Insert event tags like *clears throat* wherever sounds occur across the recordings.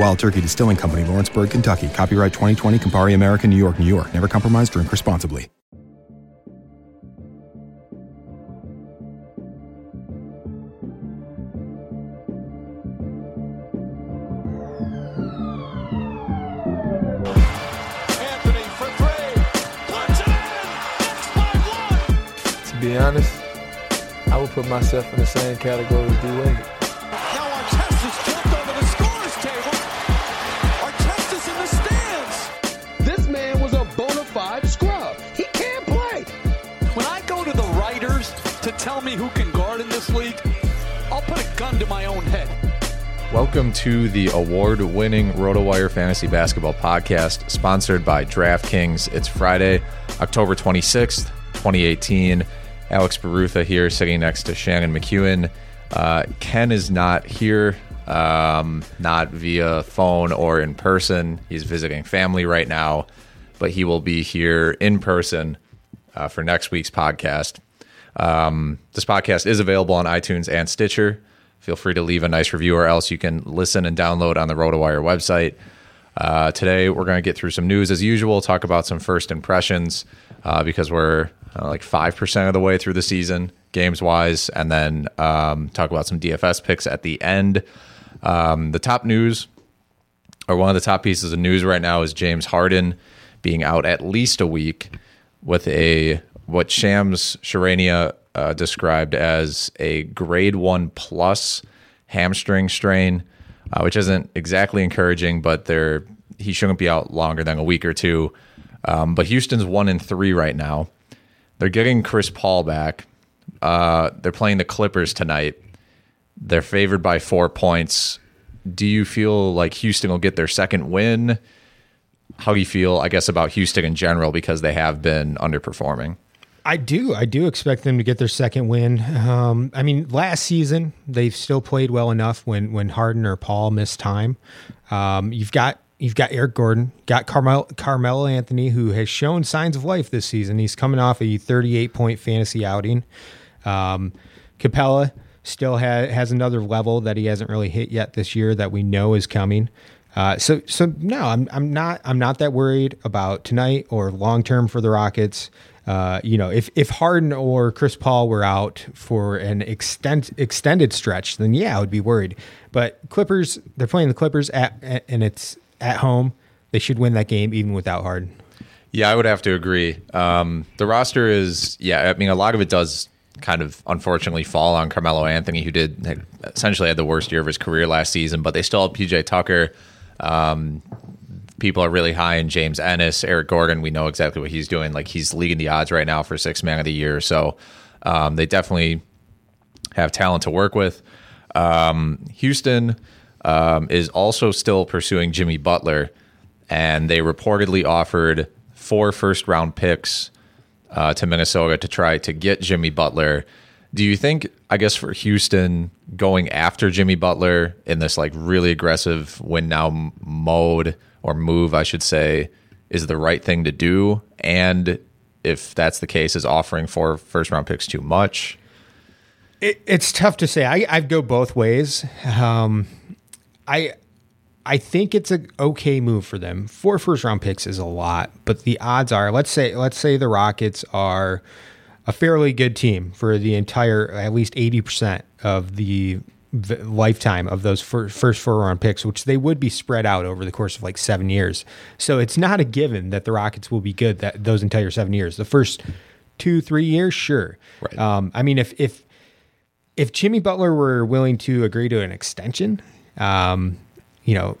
Wild Turkey Distilling Company, Lawrenceburg, Kentucky. Copyright 2020, Campari America, New York, New York. Never compromise, drink responsibly. Anthony for three. Puts it in. It's by one. To be honest, I would put myself in the same category Fantasy Basketball Podcast, sponsored by DraftKings. It's Friday, October 26th, 2018. Alex Barutha here, sitting next to Shannon McEwen. Uh, Ken is not here, um, not via phone or in person. He's visiting family right now, but he will be here in person uh, for next week's podcast. Um, this podcast is available on iTunes and Stitcher. Feel free to leave a nice review, or else you can listen and download on the RotoWire website. Uh, today, we're going to get through some news as usual, talk about some first impressions uh, because we're uh, like 5% of the way through the season, games wise, and then um, talk about some DFS picks at the end. Um, the top news, or one of the top pieces of news right now, is James Harden being out at least a week with a what Shams Charania uh, described as a grade one plus hamstring strain, uh, which isn't exactly encouraging, but they're, he shouldn't be out longer than a week or two. Um, but Houston's one in three right now. They're getting Chris Paul back. Uh, they're playing the Clippers tonight. They're favored by four points. Do you feel like Houston will get their second win? How do you feel, I guess, about Houston in general because they have been underperforming? I do. I do expect them to get their second win. Um, I mean, last season they've still played well enough when when Harden or Paul missed time. Um, you've got you've got Eric Gordon, got Carmel, Carmelo Anthony, who has shown signs of life this season. He's coming off a 38 point fantasy outing. Um, Capela still ha- has another level that he hasn't really hit yet this year that we know is coming. Uh, so so no, I'm I'm not I'm not that worried about tonight or long term for the Rockets. Uh, you know, if if Harden or Chris Paul were out for an extent extended stretch, then yeah, I would be worried. But Clippers, they're playing the Clippers at, at and it's at home. They should win that game even without Harden. Yeah, I would have to agree. Um, the roster is, yeah, I mean, a lot of it does kind of unfortunately fall on Carmelo Anthony, who did essentially had the worst year of his career last season, but they still have PJ Tucker. Um, people are really high in James Ennis, Eric Gordon. We know exactly what he's doing. Like he's leading the odds right now for six man of the year. So um, they definitely have talent to work with. Um, Houston um, is also still pursuing Jimmy Butler, and they reportedly offered four first round picks uh, to Minnesota to try to get Jimmy Butler. Do you think, I guess, for Houston going after Jimmy Butler in this like really aggressive win now mode or move, I should say, is the right thing to do? And if that's the case, is offering four first round picks too much? It, it's tough to say. I I go both ways. Um, I I think it's a okay move for them. Four first round picks is a lot, but the odds are let's say let's say the Rockets are a fairly good team for the entire at least 80% of the lifetime of those first four round picks, which they would be spread out over the course of like seven years. So it's not a given that the Rockets will be good that those entire seven years. The first two, three years, sure. Right. Um, I mean, if if if Jimmy Butler were willing to agree to an extension, um, you know,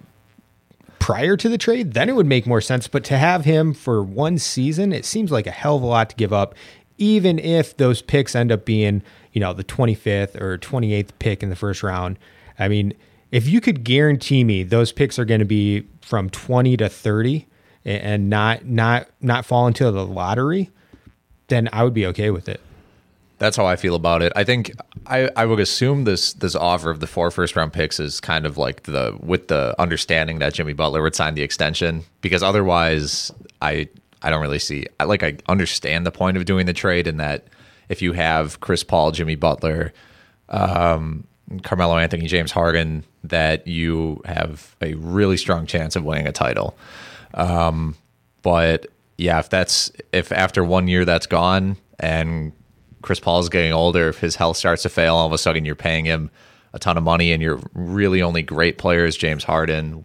prior to the trade, then it would make more sense. But to have him for one season, it seems like a hell of a lot to give up, even if those picks end up being, you know, the 25th or 28th pick in the first round. I mean, if you could guarantee me those picks are going to be from 20 to 30 and not not not fall into the lottery, then I would be okay with it. That's how I feel about it. I think I, I would assume this this offer of the four first round picks is kind of like the with the understanding that Jimmy Butler would sign the extension because otherwise I I don't really see I like I understand the point of doing the trade in that if you have Chris Paul, Jimmy Butler, um, Carmelo Anthony, James Harden, that you have a really strong chance of winning a title. Um, but yeah, if that's if after one year that's gone and Chris Paul is getting older, if his health starts to fail, all of a sudden you're paying him a ton of money, and your really only great players, James Harden,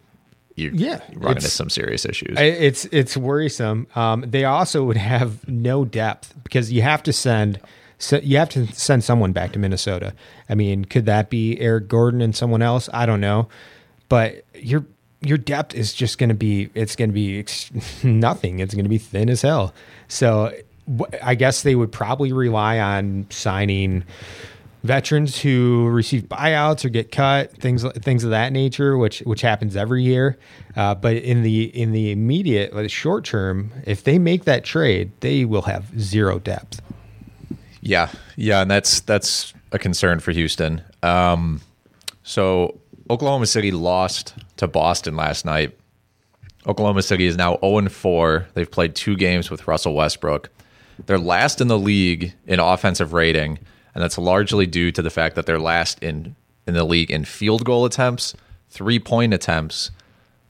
you yeah, run into some serious issues. It's it's worrisome. Um, they also would have no depth because you have to send. So you have to send someone back to Minnesota. I mean, could that be Eric Gordon and someone else? I don't know, but your your depth is just going to be it's going to be *laughs* nothing. It's going to be thin as hell. So I guess they would probably rely on signing veterans who receive buyouts or get cut, things things of that nature, which which happens every year. Uh, but in the in the immediate, like short term, if they make that trade, they will have zero depth. Yeah, yeah, and that's that's a concern for Houston. Um, so Oklahoma City lost to Boston last night. Oklahoma City is now 0 4. They've played two games with Russell Westbrook. They're last in the league in offensive rating, and that's largely due to the fact that they're last in in the league in field goal attempts, three point attempts,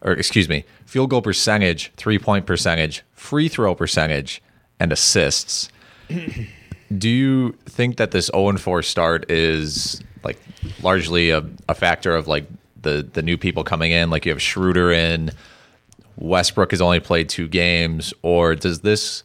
or excuse me, field goal percentage, three point percentage, free throw percentage, and assists. *clears throat* Do you think that this 0 4 start is like largely a, a factor of like the the new people coming in? Like you have Schroeder in, Westbrook has only played two games, or does this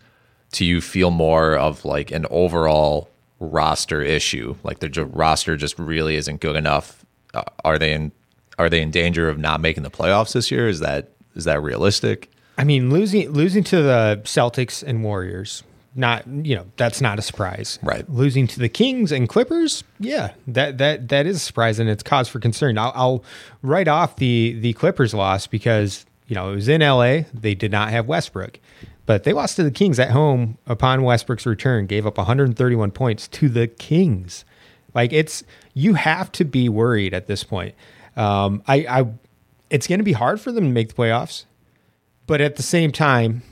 to you feel more of like an overall roster issue? Like the roster just really isn't good enough. Uh, are they in are they in danger of not making the playoffs this year? Is that is that realistic? I mean, losing losing to the Celtics and Warriors, not you know that's not a surprise, right? Losing to the Kings and Clippers, yeah, that that that is a surprise and it's cause for concern. I'll, I'll write off the the Clippers loss because you know it was in L.A. They did not have Westbrook. But they lost to the Kings at home upon Westbrook's return, gave up 131 points to the Kings. Like it's you have to be worried at this point. Um, I, I it's going to be hard for them to make the playoffs, but at the same time,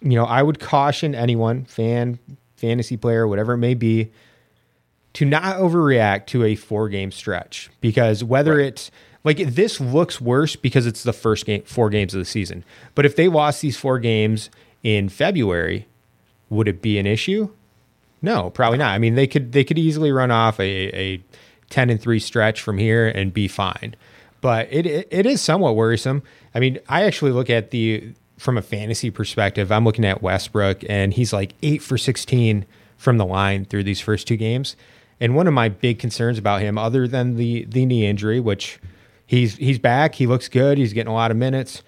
you know, I would caution anyone, fan, fantasy player, whatever it may be, to not overreact to a four game stretch because whether right. it's like this looks worse because it's the first game, four games of the season. But if they lost these four games in February, would it be an issue? No, probably not. I mean, they could they could easily run off a, a ten and three stretch from here and be fine. But it, it it is somewhat worrisome. I mean, I actually look at the from a fantasy perspective. I'm looking at Westbrook, and he's like eight for sixteen from the line through these first two games. And one of my big concerns about him, other than the the knee injury, which he's he's back, he looks good, he's getting a lot of minutes,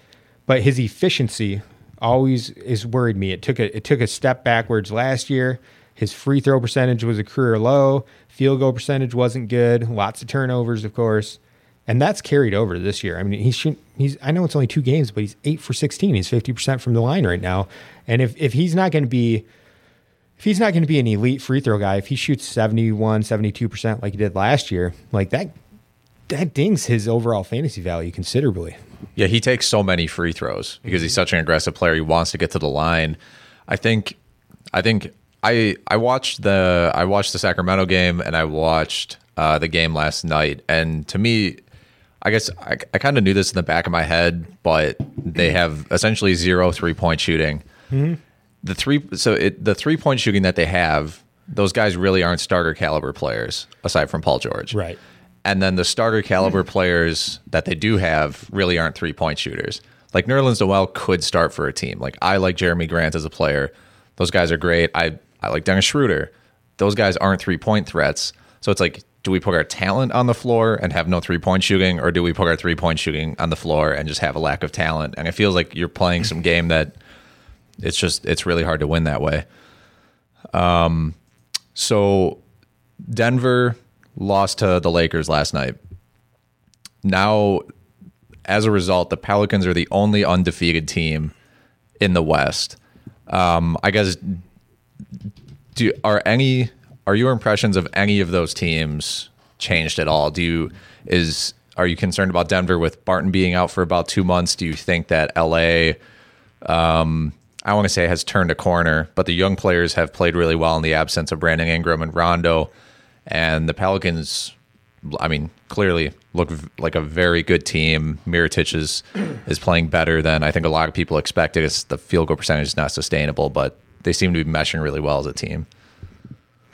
but his efficiency always is worried me. It took a it took a step backwards last year. His free throw percentage was a career low. Field goal percentage wasn't good. Lots of turnovers, of course, and that's carried over this year. I mean, he's he's. I know it's only two games, but he's eight for sixteen. He's fifty percent from the line right now. And if if he's not going to be if he's not going to be an elite free throw guy, if he shoots 71, 72% like he did last year, like that that dings his overall fantasy value considerably. Yeah, he takes so many free throws because he's such an aggressive player. He wants to get to the line. I think I think I I watched the I watched the Sacramento game and I watched uh, the game last night and to me I guess I, I kind of knew this in the back of my head, but they have essentially zero three point shooting. Mm-hmm. The three so it, the three point shooting that they have, those guys really aren't starter caliber players aside from Paul George. Right. And then the starter caliber players that they do have really aren't three point shooters. Like Nerlens Noel could start for a team. Like I like Jerami Grant as a player. Those guys are great. I, I like Dennis Schroeder. Those guys aren't three point threats. So it's like, do we put our talent on the floor and have no three point shooting, or do we put our three point shooting on the floor and just have a lack of talent? And it feels like you're playing some game that it's just it's really hard to win that way. Um, so Denver lost to the Lakers last night. Now, as a result, the Pelicans are the only undefeated team in the West. Um, I guess do are any are your impressions of any of those teams changed at all? Do you is are you concerned about Denver with Barton being out for about two months? Do you think that LA um, I want to say has turned a corner, but the young players have played really well in the absence of Brandon Ingram and Rondo. And the Pelicans, I mean, clearly look like a very good team. Mirotic is *clears throat* is playing better than I think a lot of people expected. It's, the field goal percentage is not sustainable, but they seem to be meshing really well as a team.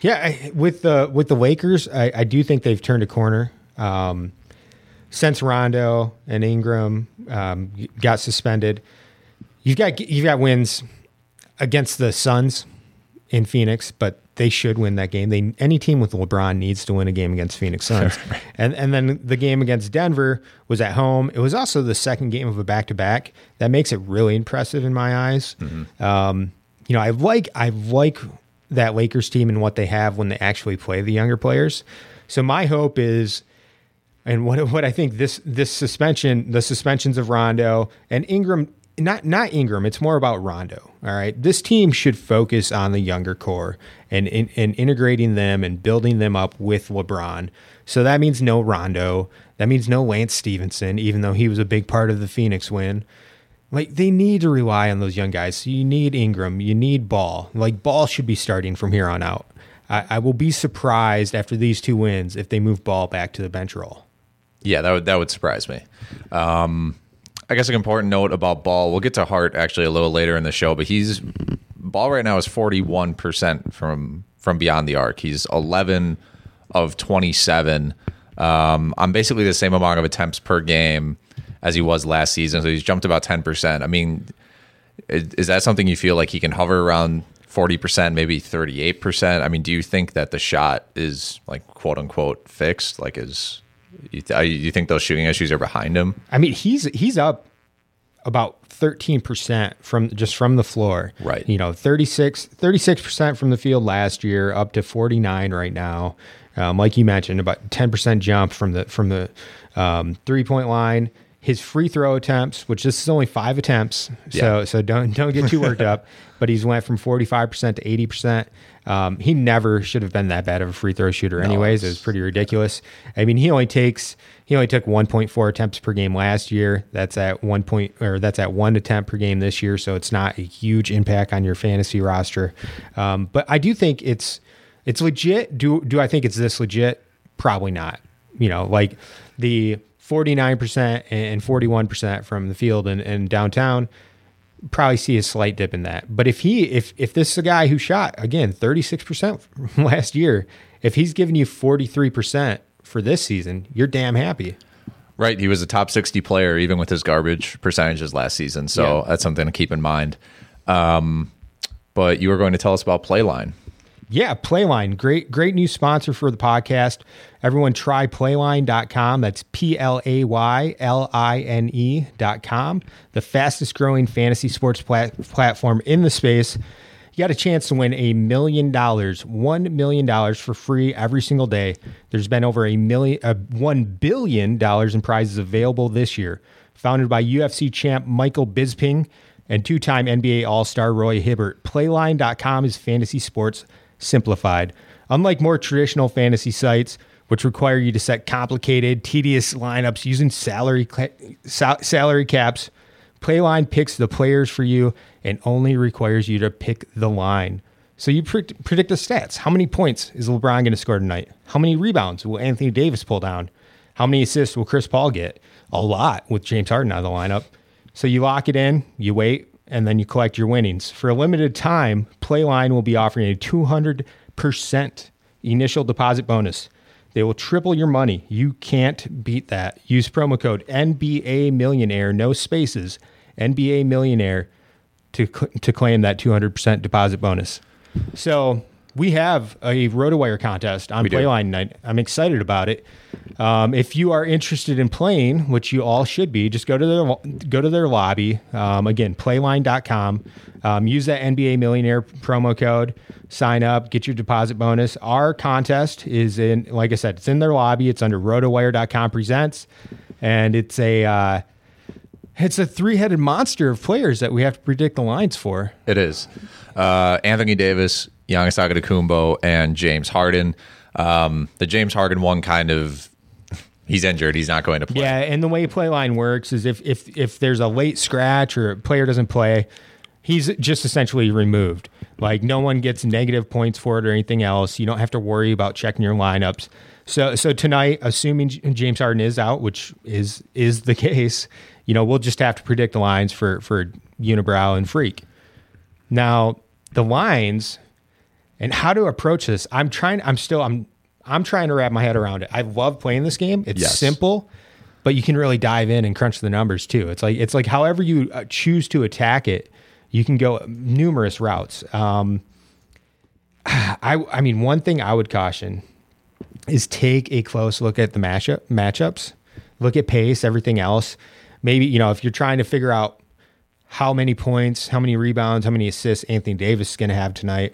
Yeah, I, with the with the Lakers, I, I do think they've turned a corner. Um, since Rondo and Ingram um, got suspended, you've got you've got wins against the Suns in Phoenix, but they should win that game. They any team with LeBron needs to win a game against Phoenix Suns. *laughs* and and then the game against Denver was at home. It was also the second game of a back to back. That makes it really impressive in my eyes. Um, you know, I like I like that Lakers team and what they have when they actually play the younger players. So my hope is and what what I think this this suspension, the suspensions of Rondo and Ingram, not not Ingram, it's more about Rondo. All right, this team should focus on the younger core and and, and integrating them and building them up with LeBron. So that means no Rondo. That means no Lance Stephenson, even though he was a big part of the Phoenix win. Like they need to rely on those young guys. So you need Ingram, you need Ball. Like Ball should be starting from here on out. I, I will be surprised after these two wins if they move Ball back to the bench role. Yeah, that would that would surprise me. Um, I guess an important note about Ball. We'll get to Hart actually a little later in the show, but he's Ball right now is forty one percent from from beyond the arc. He's eleven of twenty seven. Um, on basically the same amount of attempts per game as he was last season. So he's jumped about ten percent. I mean, is, is that something you feel like he can hover around? 40%, maybe 38%. I mean, do you think that the shot is like quote unquote fixed? Like, is you, th- you think those shooting issues are behind him? I mean, he's he's up about 13% from just from the floor. Right. You know, 36 36% from the field last year up to 49 right now. Um, like you mentioned, about 10% jump from the from the um, three-point line. His free throw attempts, which this is only five attempts, so Yeah. so don't don't get too worked up. *laughs* But he's went from 45% to 80%. Um, he never should have been that bad of a free throw shooter, anyways. It was pretty ridiculous. I mean, he only takes he only took 1.4 attempts per game last year. That's at one point or that's at one attempt per game this year. So it's not a huge impact on your fantasy roster. Um, but I do think it's it's legit. Do do I think it's this legit? Probably not. You know, like the 49% and 41% from the field and, and downtown probably see a slight dip in that. But if he if if this is a guy who shot again 36% *laughs* last year, if he's giving you 43% for this season, you're damn happy. Right. He was a top 60 player, even with his garbage percentages last season. So Yeah. that's something to keep in mind. Um, but you were going to tell us about Playline. Yeah, Playline, great, great new sponsor for the podcast. Everyone try playline.com. That's P L A Y L I N E.com. The fastest growing fantasy sports plat- platform in the space. You got a chance to win a million dollars, $1 million for free every single day. There's been over a million, uh, $1 billion in prizes available this year. Founded by UFC champ Michael Bisping and two time NBA All Star Roy Hibbert, Playline.com is fantasy sports simplified. Unlike more traditional fantasy sites, which require you to set complicated, tedious lineups using salary sal- salary caps, Playline picks the players for you and only requires you to pick the line. So you pre- predict the stats. How many points is LeBron going to score tonight? How many rebounds will Anthony Davis pull down? How many assists will Chris Paul get? A lot with James Harden out of the lineup. So you lock it in, you wait, and then you collect your winnings. For a limited time, Playline will be offering a 200% initial deposit bonus. They will triple your money. You can't beat that. Use promo code NBA Millionaire, no spaces, NBA Millionaire, to to claim that 200% deposit bonus. So we have a RotoWire contest on Playline night. I'm excited about it. Um, if you are interested in playing, which you all should be, just go to their go to their lobby. Um, again, playline.com. Um, use that NBA Millionaire promo code. Sign up, get your deposit bonus. Our contest is in, like I said, it's in their lobby. It's under rotowire.com presents, and it's a uh, it's a three headed monster of players that we have to predict the lines for. It is uh, Anthony Davis, Giannis Antetokounmpo, and James Harden. Um, the James Harden one kind of he's injured. He's not going to play. Yeah, and the way Playline works is if if if there's a late scratch or a player doesn't play, he's just essentially removed. Like no one gets negative points for it or anything else. You don't have to worry about checking your lineups. So so tonight, assuming James Harden is out, which is is the *laughs* case, you know we'll just have to predict the lines for for Unibrow and Freak. Now the lines and how to approach this. I'm trying. I'm still. I'm. I'm trying to wrap my head around it. I love playing this game. It's Yes. simple, but you can really dive in and crunch the numbers too. It's like it's like however you uh, choose to attack it, you can go numerous routes. Um, *sighs* I I mean, one thing I would caution is take a close look at the matchup matchups. Look at pace, everything else. Maybe you know if you're trying to figure out how many points, how many rebounds, how many assists Anthony Davis is going to have tonight.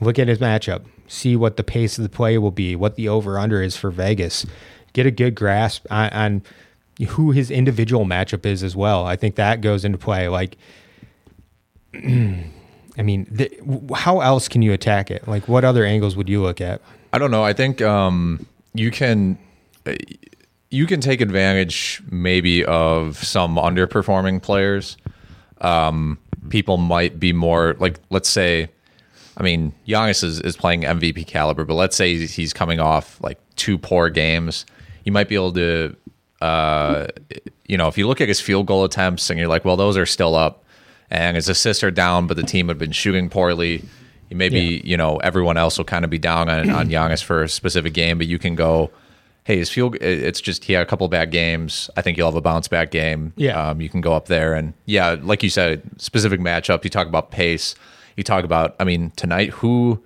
Look at his matchup. See what the pace of the play will be, what the over under is for Vegas. Get a good grasp on, on who his individual matchup is as well. I think that goes into play. Like, *clears throat* I mean, th- how else can you attack it? Like, what other angles would you look at? I don't know. I think um, you can you can take advantage maybe of some underperforming players. Um, people might be more like, let's say, I mean, Giannis is, is playing MVP caliber, but let's say he's coming off like two poor games. You might be able to, uh, you know, if you look at his field goal attempts and you're like, well, those are still up, and his assists are down, but the team had been shooting poorly. Maybe Yeah. you know everyone else will kind of be down on, on *clears throat* Giannis for a specific game, but you can go, hey, his field, it's just he had a couple bad games. I think you'll have a bounce back game. Yeah. um, you can go up there and yeah, like you said, specific matchup. You talk about pace. You talk about. I mean, tonight who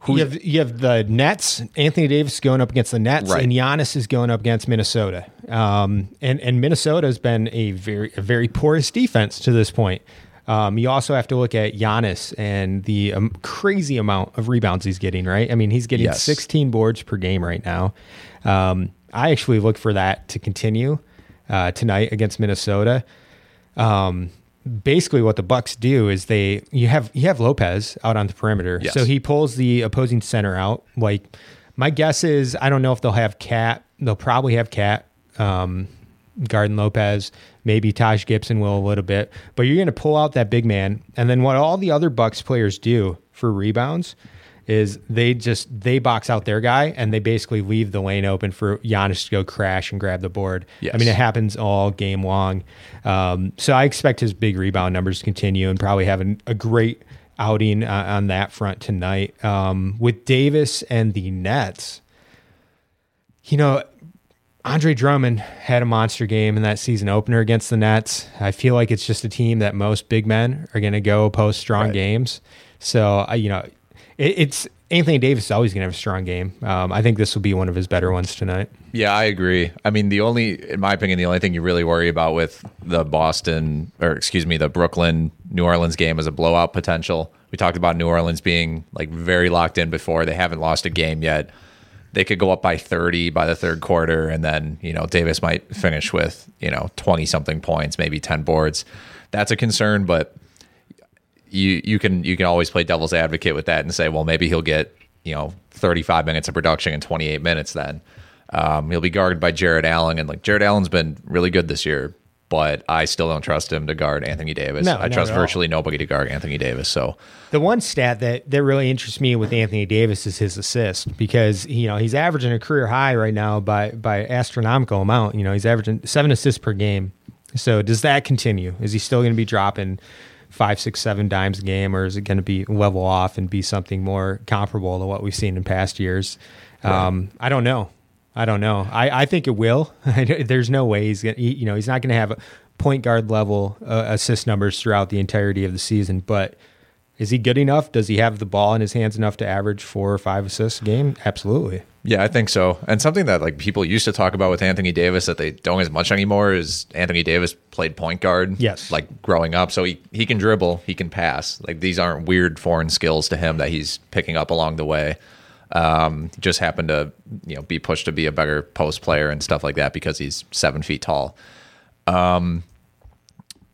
who You have, you have the Nets. Anthony Davis is going up against the Nets, Right. and Giannis is going up against Minnesota. Um, and and Minnesota has been a very a very porous defense to this point. Um, you also have to look at Giannis and the um, crazy amount of rebounds he's getting. Right? I mean, he's getting Yes. 16 boards per game right now. Um, I actually look for that to continue uh, tonight against Minnesota um, basically what the Bucks do is they you have you have Lopez out on the perimeter, Yes. so he pulls the opposing center out. Like my guess is I don't know if they'll have Cat. They'll probably have Cat. Um, Garden Lopez, maybe Taj Gibson will a little bit, but you're going to pull out that big man, and then what all the other Bucks players do for rebounds is they just they box out their guy and they basically leave the lane open for Giannis to go crash and grab the board. Yes. I mean, it happens all game long. Um, so I expect his big rebound numbers to continue and probably have an, a great outing uh, on that front tonight. Um, with Davis and the Nets, you know, Andre Drummond had a monster game in that season opener against the Nets. I feel like it's just a team that most big men are going to go post strong games. So, I you know, it, it's Anthony Davis is always going to have a strong game. Um, I think this will be one of his better ones tonight. Yeah, I agree. I mean, the only, in my opinion, the only thing you really worry about with the Boston, or excuse me, the Brooklyn New Orleans game is a blowout potential. We talked about New Orleans being like very locked in before. They haven't lost a game yet. They could go up by 30 by the third quarter, and then, you know, Davis might finish with, you know, 20 something points, maybe 10 boards. That's a concern, but you you can you can always play devil's advocate with that and say, well, maybe he'll get you know 35 minutes of production in 28 minutes. Then um, he'll be guarded by Jarrett Allen, and like Jarrett Allen's been really good this year, but I still don't trust him to guard Anthony Davis. No, I trust virtually nobody to guard Anthony Davis. So The one stat that, that really interests me with Anthony Davis is his assist because you know he's averaging a career high right now by by astronomical amount. You know he's averaging seven assists per game. So does that continue? Is he still going to be dropping five, six, seven dimes a game, or is it going to be level off and be something more comparable to what we've seen in past years? Um, I don't know. I don't know. I, I think it will. *laughs* There's no way he's going. to You know, he's not going to have point guard level uh, assist numbers throughout the entirety of the season, but. Is he good enough? Does he have the ball in his hands enough to average four or five assists a game? Absolutely. Yeah, I think so. And something that like people used to talk about with Anthony Davis that they don't as much anymore is Anthony Davis played point guard. Yes. Like growing up. So he, he can dribble, he can pass. Like these aren't weird foreign skills to him that he's picking up along the way. Um, just happened to, you know, be pushed to be a better post player and stuff like that because he's seven feet tall. Um,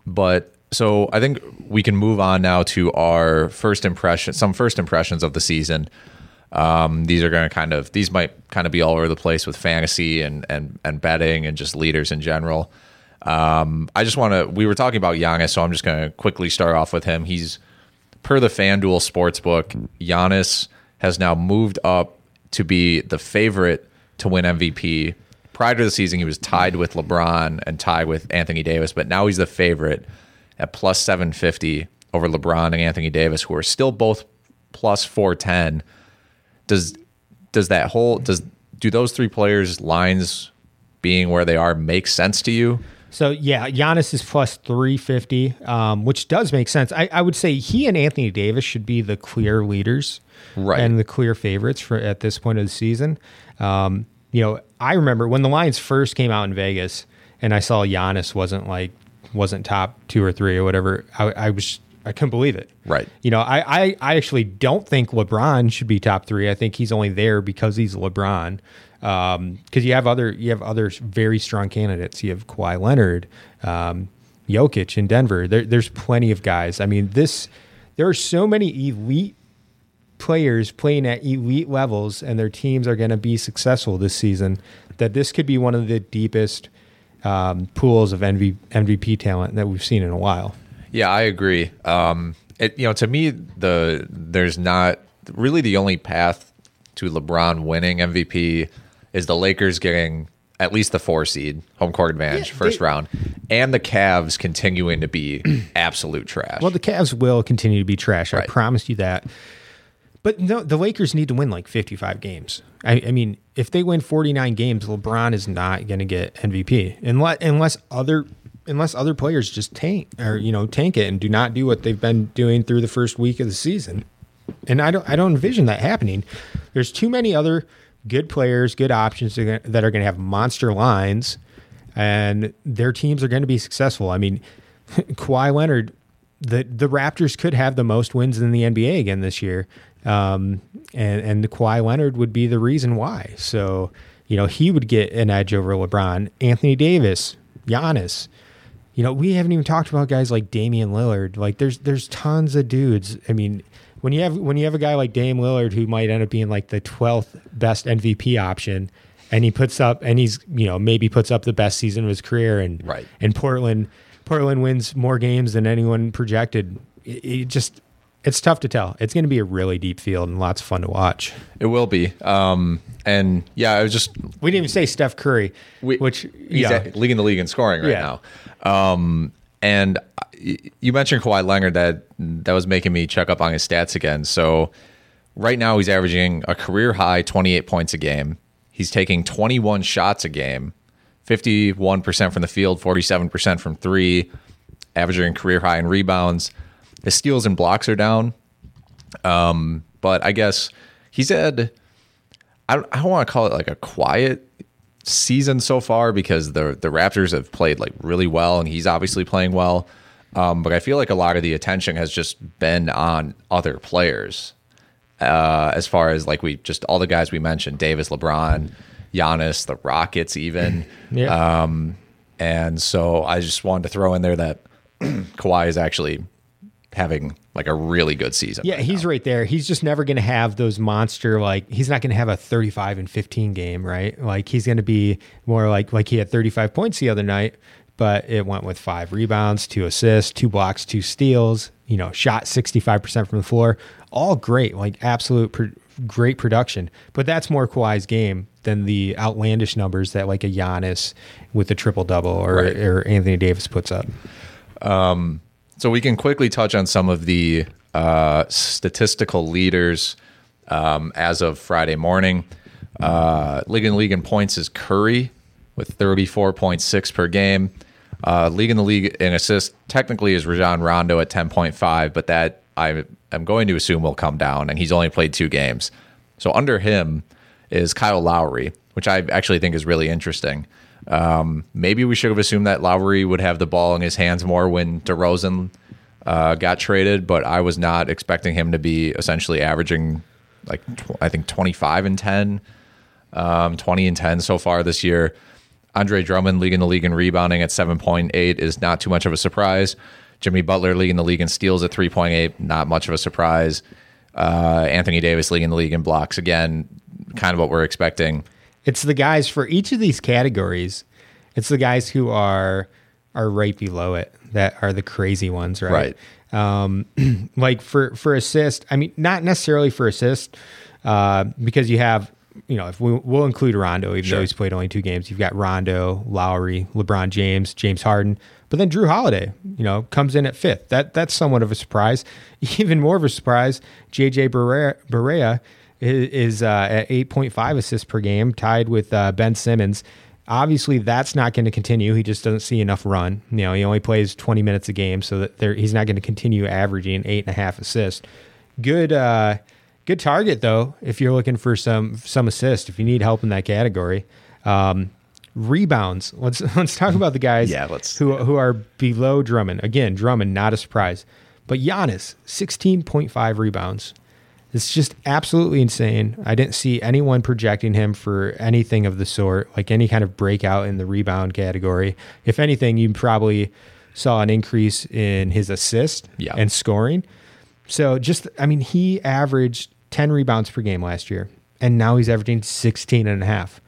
but so I think we can move on now to our first impression, some first impressions of the season. Um, these are going to kind of these might kind of be all over the place with fantasy and and and betting and just leaders in general. Um, I just want to. We were talking about Giannis, so I'm just going to quickly start off with him. He's per the FanDuel Sportsbook. Giannis has now moved up to be the favorite to win MVP. Prior to the season, he was tied with LeBron and tied with Anthony Davis, but now he's the favorite at plus 750 over LeBron and Anthony Davis, who are still both plus 410 does does that whole does do those three players lines being where they are make sense to you? So yeah, Giannis is plus three fifty, um, which does make sense. I, I would say he and Anthony Davis should be the clear leaders, Right. and the clear favorites for at this point of the season. Um, you know, I remember when the lines first came out in Vegas, and I saw Giannis wasn't like wasn't top two or three or whatever. I, I was I couldn't believe it. Right. You know, I, I, I actually don't think LeBron should be top three. I think he's only there because he's LeBron. Um, because you have other you have other very strong candidates. You have Kawhi Leonard, um, Jokic in Denver. There, there's plenty of guys. I mean, this there are so many elite players playing at elite levels, and their teams are going to be successful this season. That this could be one of the deepest um, pools of MV, MVP talent that we've seen in a while. Yeah, I agree. Um, it, you know, to me, the there's not really the only path to LeBron winning MVP is the Lakers getting at least the four seed, home court advantage, Yeah, first they- round, and the Cavs continuing to be *clears throat* absolute trash. Well, the Cavs will continue to be trash. I promise you that. But no, the Lakers need to win like 55 games. I, I mean, if they win 49 games, LeBron is not going to get MVP unless unless other unless other players just tank or you know tank it and do not do what they've been doing through the first week of the season. And I don't I don't envision that happening. There's too many other good players, good options that are going to have monster lines, and their teams are going to be successful. I mean, *laughs* Kawhi Leonard, the the Raptors could have the most wins in the NBA again this year, um, and and the Kawhi Leonard would be the reason why. So you know he would get an edge over LeBron, Anthony Davis, Giannis. You know we haven't even talked about guys like Damian Lillard. Like there's there's tons of dudes. I mean. When you have when you have a guy like Dame Lillard who might end up being like the twelfth best MVP option, and he puts up and he's you know maybe puts up the best season of his career, and Right. and Portland Portland wins more games than anyone projected. It, it just it's tough to tell. It's going to be a really deep field and lots of fun to watch. it will be. Um, and yeah, I was just We didn't even say Steph Curry, which he's yeah, at- leading the league in scoring right Yeah. now. Um, and you mentioned Kawhi Leonard that that was making me check up on his stats again. So right now he's averaging a career high 28 points a game. He's taking 21 shots a game, 51% from the field, 47% from three, averaging career high in rebounds. His steals and blocks are down. Um, but I guess he's had. I don't, I don't want to call it like a quiet season so far because the the Raptors have played like really well, and he's obviously playing well. Um, but I feel like a lot of the attention has just been on other players, uh, as far as like we just all the guys we mentioned: Davis, LeBron, Giannis, the Rockets, even. *clears throat* Yeah. Um, and so I just wanted to throw in there that *clears throat* Kawhi is actually having like a really good season. Yeah, he's right there. He's just never going to have those monster like he's not going to have a 35 and 15 game, right? Like he's going to be more like like he had 35 points the other night, but it went with 5 rebounds, 2 assists, 2 blocks, 2 steals, you know, shot 65% from the floor. All great, like absolute pr- great production. But that's more Kawhi's game than the outlandish numbers that like a Giannis with a triple double or Right. or Anthony Davis puts up. Um, so we can quickly touch on some of the uh, statistical leaders um, as of Friday morning. Uh, league in the league in points is Curry with 34.6 per game. Uh, league in the league in assists technically is Rajon Rondo at 10.5, but that I am going to assume will come down, and he's only played two games. So under him is Kyle Lowry, which I actually think is really interesting. Um, maybe we should have assumed that Lowry would have the ball in his hands more when DeRozan uh, got traded, but I was not expecting him to be essentially averaging like tw- I think 25 and 10, um, 20 and 10 so far this year. Andre Drummond leading the league in rebounding at 7.8 is not too much of a surprise. Jimmy Butler leading the league in steals at 3.8, not much of a surprise. Uh, Anthony Davis leading the league in blocks again, kind of what we're expecting. It's the guys for each of these categories. It's the guys who are are right below it that are the crazy ones, right? Right. Um, *clears throat* like for for assist, I mean, not necessarily for assist, uh, because you have, you know, if we, we'll include Rondo, even though he's played only two games, you've got Rondo, Lowry, LeBron James, James Harden, but then Jrue Holiday, you know, comes in at fifth. That that's somewhat of a surprise. *laughs* Even more of a surprise, JJ Barea, Barea is, uh, at 8.5 assists per game, tied with uh, Ben Simmons. Obviously, that's not going to continue. He just doesn't see enough run. You know, he only plays 20 minutes a game, so that there, he's not going to continue averaging eight and a half assists. Good, uh, good target though. If you're looking for some some assist, if you need help in that category, um, rebounds. Let's *laughs* let's talk about the guys Yeah, let's- who who are below Drummond. Again, Drummond not a surprise, but Giannis 16.5 rebounds. It's just absolutely insane. I didn't see anyone projecting him for anything of the sort, like any kind of breakout in the rebound category. If anything, you probably saw an increase in his assist Yeah. and scoring. So just, I mean, he averaged 10 rebounds per game last year, and now he's averaging 16 and a half.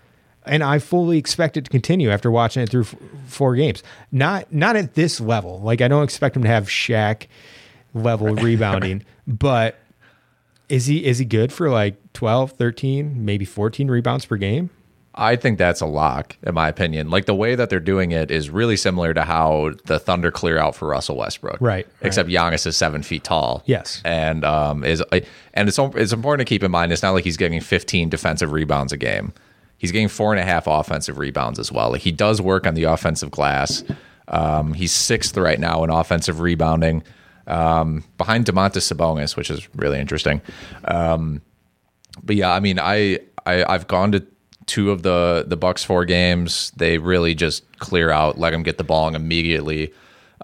And I fully expect it to continue after watching it through f- four games. Not not at this level. Like I don't expect him to have Shaq level *laughs* rebounding, but is he is he good for like 12, 13, maybe 14 rebounds per game? I think that's a lock, in my opinion. Like the way that they're doing it is really similar to how the Thunder clear out for Russell Westbrook, Right, Except Giannis is seven feet tall, Yes. and um, is and it's it's important to keep in mind. It's not like he's getting 15 defensive rebounds a game. He's getting four and a half offensive rebounds as well. Like he does work on the offensive glass. Um, he's sixth right now in offensive rebounding, um, behind Domantas Sabonis, which is really interesting. Um, but yeah, I mean, I, I I've gone to two of the the Bucks four games. They really just clear out, let him get the ball immediately.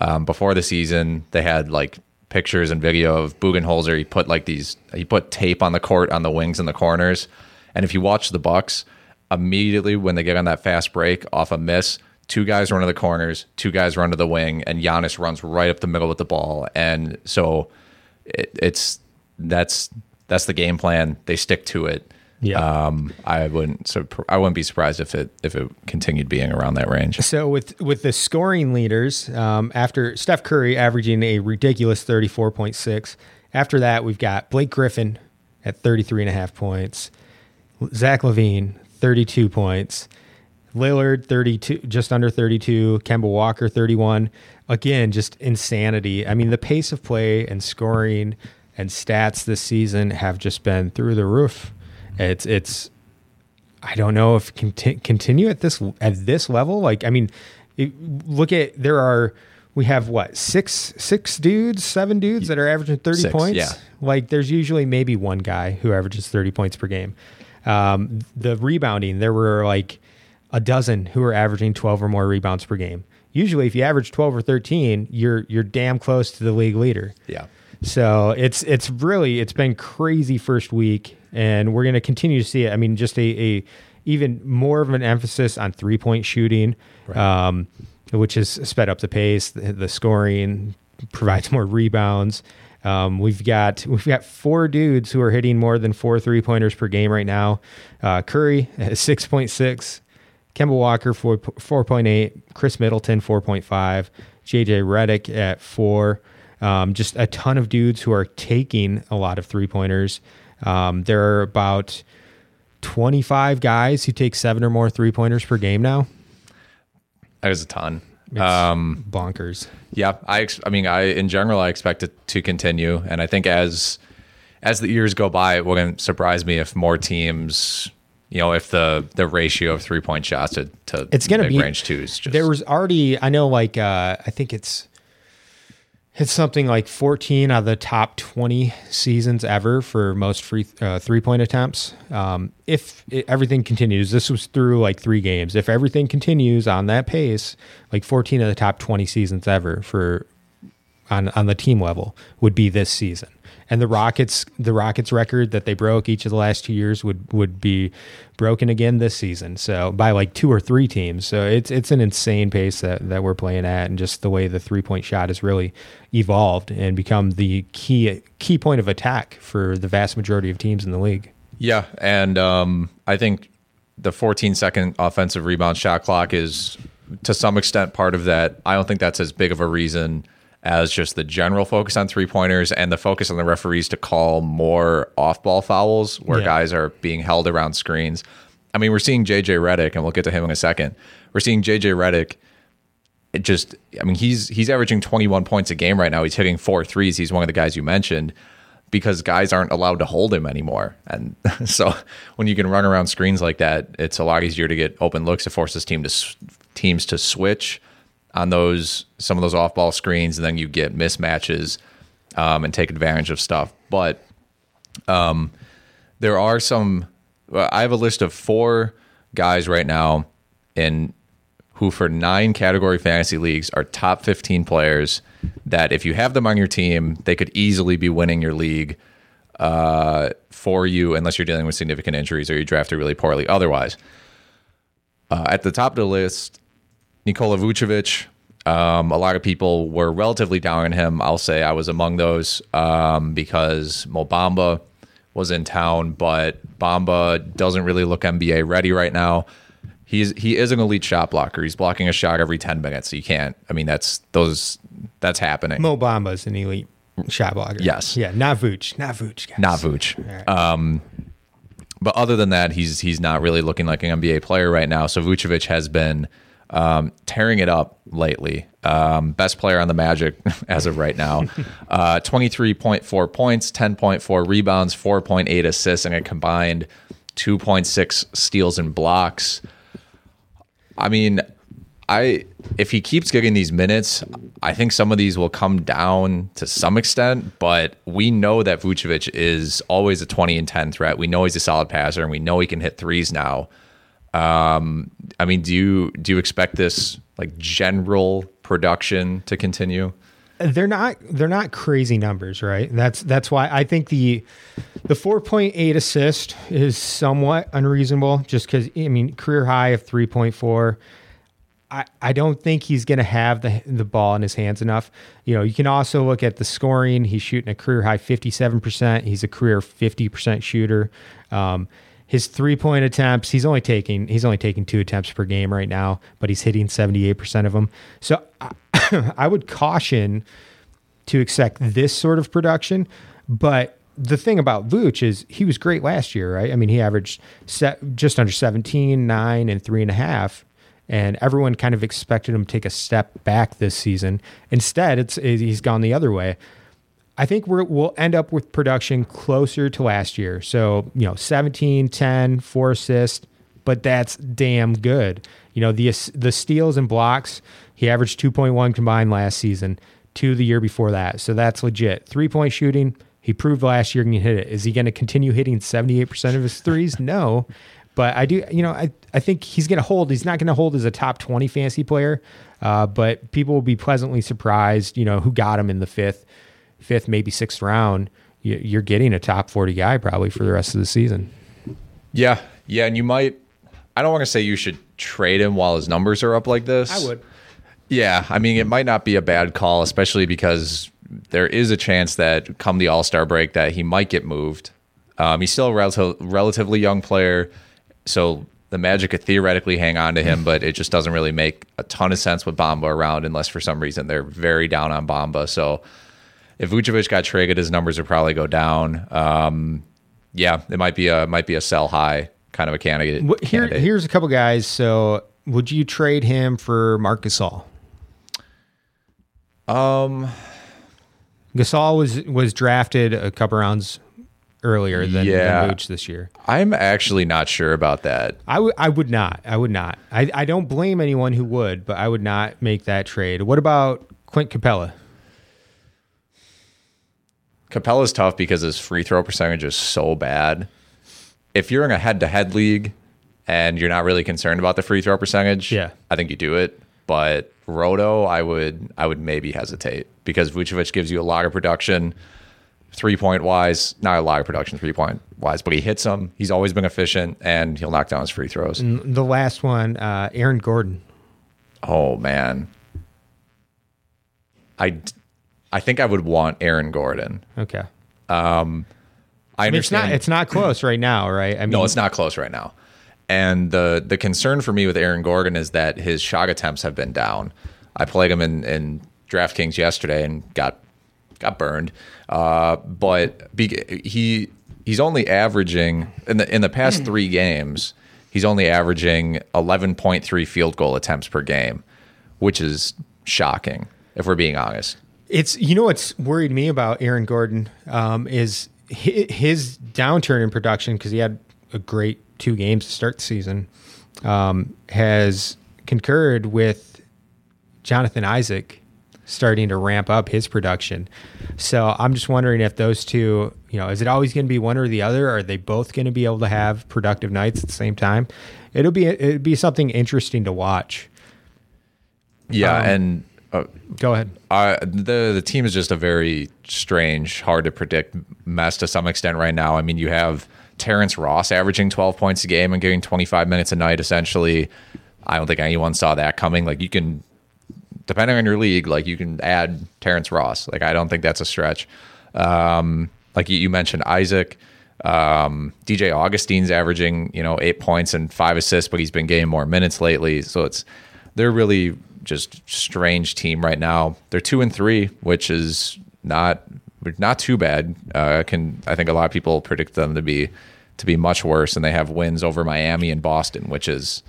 Um, before the season, they had like pictures and video of Budenholzer. He put like these, he put tape on the court on the wings and the corners. And if you watch the Bucks, immediately when they get on that fast break off a miss, two guys run to the corners, two guys run to the wing, and Giannis runs right up the middle with the ball. And so it, it's that's that's the game plan. They stick to it. Yeah. Um, I wouldn't so I wouldn't be surprised if it if it continued being around that range. So with with the scoring leaders, um, after Steph Curry averaging a ridiculous 34.6, after that we've got Blake Griffin at 33 and a half points, Zach LaVine 32 points, Lillard 32 just under 32, Kemba Walker 31. Again, just insanity. I mean, the pace of play and scoring and stats this season have just been through the roof. It's it's I don't know if conti- continue at this at this level. Like, I mean, it, look at there are we have what six six dudes, seven dudes that are averaging thirty Six, points. yeah. Like there's usually maybe one guy who averages thirty points per game. Um, the rebounding, there were like a dozen who are averaging twelve or more rebounds per game. Usually, if you average twelve or thirteen, you're you're damn close to the league leader. Yeah. So it's it's really it's been crazy first week, and we're going to continue to see it. I mean, just a, a even more of an emphasis on three point shooting, um, which has sped up the pace, the, the scoring, provides more rebounds. Um, we've got we've got four dudes who are hitting more than four three pointers per game right now. Uh, Curry six point six, Kemba Walker four four point eight, Khris Middleton four point five, JJ Redick at four. Um, just a ton of dudes who are taking a lot of three pointers. Um, there are about twenty five guys who take seven or more three pointers per game now. That is a ton. It's Um, bonkers. Yeah, I I mean, I in general I expect it to continue, and I think as as the years go by, it wouldn't surprise me if more teams, you know, if the the ratio of three point shots to, to it's gonna be mid-range twos just there was already i know like uh i think it's it's something like 14 out of the top 20 seasons ever for most free uh, three point attempts um if it, everything continues this was through like three games if everything continues on that pace like 14 of the top 20 seasons ever for on on the team level would be this season. And the Rockets the Rockets record that they broke each of the last two years would would be broken again this season. So by like two or three teams. So it's it's an insane pace that, that we're playing at and just the way the three point shot has really evolved and become the key key point of attack for the vast majority of teams in the league. Yeah, and um, I think the 14 second offensive rebound shot clock is to some extent part of that. I don't think that's as big of a reason as just the general focus on three pointers and the focus on the referees to call more off ball fouls where Yeah. guys are being held around screens. I mean, we're seeing JJ Redick, and we'll get to him in a second. We're seeing JJ Redick. It just, I mean, he's he's averaging 21 points a game right now. He's hitting four threes. He's one of the guys you mentioned because guys aren't allowed to hold him anymore. And *laughs* so when you can run around screens like that, it's a lot easier to get open looks. It forces team to teams to switch on those some of those off ball screens, and then you get mismatches um, and take advantage of stuff. But um, there are some. I have a list of four guys right now in who for nine category fantasy leagues are top 15 players that if you have them on your team, they could easily be winning your league uh, for you unless you're dealing with significant injuries or you drafted really poorly otherwise. Uh, at the top of the list, Nikola Vucevic. Um, a lot of people were relatively down on him. I'll say I was among those um, because Mo Bamba was in town, but Bamba doesn't really look NBA ready right now. He's he is an elite shot blocker. He's blocking a shot every ten minutes. You can't. I mean, that's those. That's happening. Mo Bamba's an elite shot blocker. Yes. Yeah, not Vooch. Not Vooch, guys. not Vooch. Um, but other than that, he's he's not really looking like an NBA player right now. So Vucevic has been um, tearing it up lately. Um, best player on the Magic *laughs* as of right now. *laughs* Uh, 23.4 points, 10.4 rebounds, 4.8 assists, and a combined 2.6 steals and blocks. I mean, I if he keeps getting these minutes, I think some of these will come down to some extent, but we know that Vucevic is always a 20 and 10 threat. We know he's a solid passer and we know he can hit threes now. Um, I mean, do you do you expect this like general production to continue? they're not they're not crazy numbers, right? That's that's why I think the the 4.8 assist is somewhat unreasonable just cuz I mean career high of 3.4 I, I don't think he's going to have the the ball in his hands enough. You know, you can also look at the scoring. He's shooting a career high 57%. He's a career 50% shooter. Um, his three point attempts, he's only taking he's only taking two attempts per game right now, but he's hitting 78% of them. So I, *coughs* I would caution to expect this sort of production, but the thing about Vooch is he was great last year, right? I mean, he averaged set, just under 17, nine, and three and a half and everyone kind of expected him to take a step back this season. Instead, it's he's gone the other way. I think we're, we'll end up with production closer to last year. So, you know, 17, 10, four assists, but that's damn good. You know, the the steals and blocks, he averaged 2.1 combined last season, two the year before that. So that's legit. Three point shooting, he proved last year he can hit it. Is he going to continue hitting 78% of his threes? *laughs* No. But I do, you know, I, I think he's going to hold. He's not going to hold as a top 20 fantasy player, uh, but people will be pleasantly surprised, you know, who got him in the fifth, fifth, maybe sixth round. You, you're getting a top 40 guy probably for the rest of the season. Yeah. Yeah. And you might, I don't want to say you should trade him while his numbers are up like this. I would. Yeah. I mean, it might not be a bad call, especially because there is a chance that come the All Star break that he might get moved. Um, he's still a rel- relatively young player. So the Magic could theoretically hang on to him, but it just doesn't really make a ton of sense with Bamba around unless for some reason they're very down on Bamba. So if Vucevic got traded, his numbers would probably go down. Um, yeah, it might be a might be a sell high kind of a candidate. Here, candidate. here's a couple guys. So would you trade him for Marc Gasol? Um, Gasol was was drafted a couple rounds earlier than, Yeah. than this year. I'm actually not sure about that. I would I would not. I would not. I, I don't blame anyone who would, but I would not make that trade. What about Clint Capela? Capela's tough because his free throw percentage is so bad. If you're in a head to head league and you're not really concerned about the free throw percentage, Yeah. I think you do it. But Roto, I would I would maybe hesitate because Vucevic gives you a lot of production, three point wise, not a lot of production three point wise, but he hits them. He's always been efficient and he'll knock down his free throws. And the last one, uh, Aaron Gordon. Oh man, I I think I would want Aaron Gordon. Okay. Um, I I mean, it's understand. not it's not close right now, right? I mean, no, it's not close right now. And the the concern for me with Aaron Gordon is that his shot attempts have been down. I played him in, in DraftKings yesterday and got got burned. Uh, but be, he he's only averaging in the in the past three games. He's only averaging eleven point three field goal attempts per game, which is shocking if we're being honest. It's you know what's worried me about Aaron Gordon um, is hi- his downturn in production because he had a great two games to start the season um, has concurred with Jonathan Isaac starting to ramp up his production. So I'm just wondering if those two, you know, is it always going to be one or the other? Or are they both going to be able to have productive nights at the same time? It'll be it'll be something interesting to watch. Yeah, Um, and uh, go ahead. Uh, the the team is just a very strange, hard to predict mess to some extent right now. I mean, you have Terrence Ross averaging 12 points a game and getting 25 minutes a night. Essentially, I don't think anyone saw that coming. Like you can, depending on your league, like you can add Terrence Ross. Like I don't think that's a stretch. Um, like you, you mentioned, Isaac. Um, DJ Augustin's averaging, you know, eight points and five assists, but he's been getting more minutes lately. So it's they're really just strange team right now. They're two and three, which is not not too bad. Uh, can I think a lot of people predict them to be to be much worse, and they have wins over Miami and Boston, which is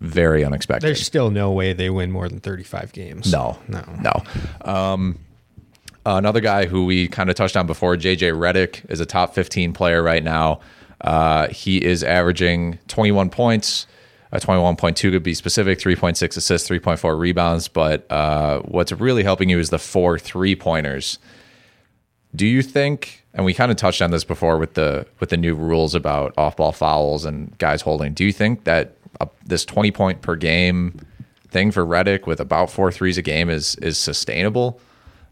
very unexpected. There's still no way they win more than 35 games. No, no, no. Um, another guy who we kind of touched on before, JJ Redick, is a top 15 player right now. Uh, he is averaging 21 points, uh, 21.2 to be specific, 3.6 assists, 3.4 rebounds. But uh, what's really helping you is the four three pointers. Do you think? And we kind of touched on this before with the with the new rules about off ball fouls and guys holding. Do you think that uh, this 20 point per game thing for Redick with about four threes a game is is sustainable?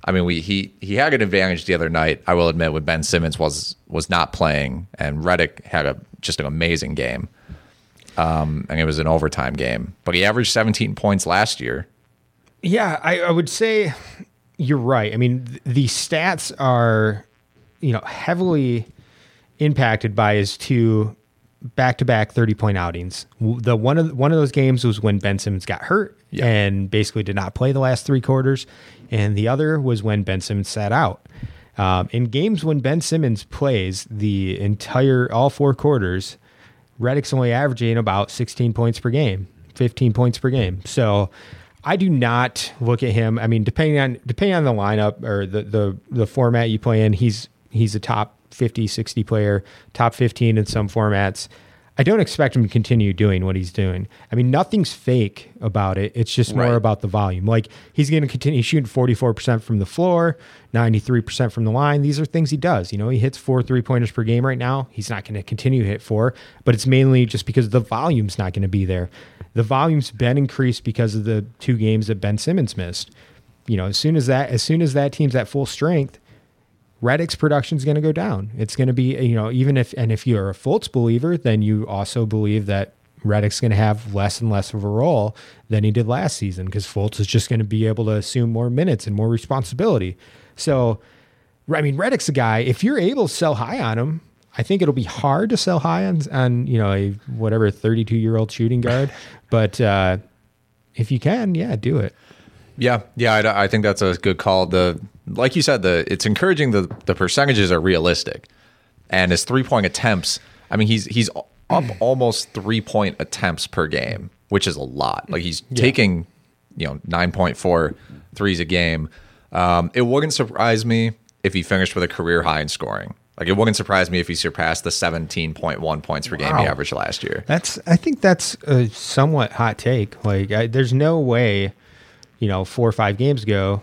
I mean, we he he had an advantage the other night. I will admit when Ben Simmons was was not playing and Redick had a just an amazing game. Um, and it was an overtime game, but he averaged 17 points last year. Yeah, I, I would say you're right. I mean, th- the stats are, you know, heavily impacted by his two back-to-back 30-point outings. The one of one of those games was when Ben Simmons got hurt and basically did not play the last three quarters, and the other was when Ben Simmons sat out. Um, in games when Ben Simmons plays the entire all four quarters, Redick's only averaging about 16 points per game, 15 points per game. So I do not look at him. I mean, depending on depending on the lineup or the the the format you play in, he's he's a top 50, 60 player, top 15 in some formats. I don't expect him to continue doing what he's doing. I mean, nothing's fake about it. It's just more Right. about the volume. Like he's going to continue shooting 44% from the floor, 93% from the line. These are things he does. You know, he hits four three pointers per game right now. He's not going to continue to hit four, but it's mainly just because the volume's not going to be there. The volume's been increased because of the two games that Ben Simmons missed. You know, as soon as that as soon as that team's at full strength, Redick's production is going to go down. It's going to be, you know, even if, and if you're a Fultz believer, then you also believe that Redick's going to have less and less of a role than he did last season because Fultz is just going to be able to assume more minutes and more responsibility. So, I mean, Redick's a guy, if you're able to sell high on him, I think it'll be hard to sell high on, on you know, a whatever 32 year old shooting guard. but uh, if you can, yeah, do it. Yeah, yeah, I, I think that's a good call. The like you said, the it's encouraging. The the percentages are realistic, and his three point attempts. I mean, he's he's up almost three point attempts per game, which is a lot. Like he's taking you know 9.4 threes a game. Um, it wouldn't surprise me if he finished with a career high in scoring. Like it wouldn't surprise me if he surpassed the 17.1 points per game he averaged last year. That's I think that's a somewhat hot take. Like I, there's no way, you know, four or five games ago,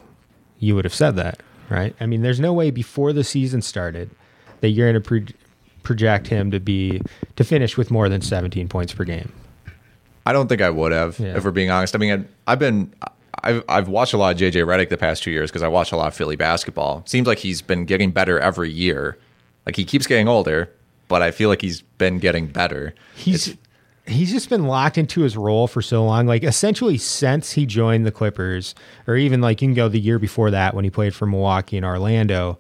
you would have said that, right? I mean, there's no way before the season started that you're going to pro- project him to be to finish with more than 17 points per game. I don't think I would have, Yeah. if we're being honest. I mean, I've- I've been, I've, I've watched a lot of JJ Redick the past two years because I watch a lot of Philly basketball. Seems like he's been getting better every year. Like he keeps getting older, but I feel like he's been getting better. He's he's just been locked into his role for so long. Like essentially since he joined the Clippers, or even like you can go the year before that when he played for Milwaukee and Orlando,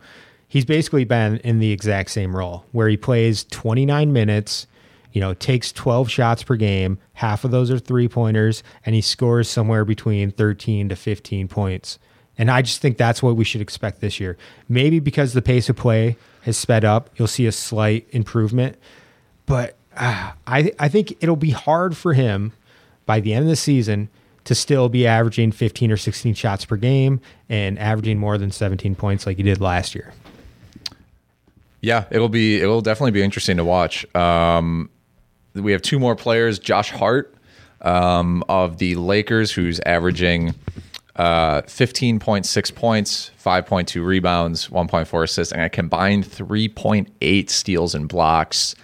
he's basically been in the exact same role where he plays 29 minutes, you know, takes 12 shots per game, half of those are three pointers, and he scores somewhere between 13 to 15 points. And I just think that's what we should expect this year. Maybe because the pace of play has sped up, you'll see a slight improvement but uh, *sighs* I I think it'll be hard for him by the end of the season to still be averaging 15 or 16 shots per game and averaging more than 17 points like he did last year. Yeah, it'll be, it'll definitely be interesting to watch. Um, we have two more players, Josh Hart um, of the Lakers, who's averaging uh, 15.6 points, 5.2 rebounds, 1.4 assists, and a combined 3.8 steals and blocks.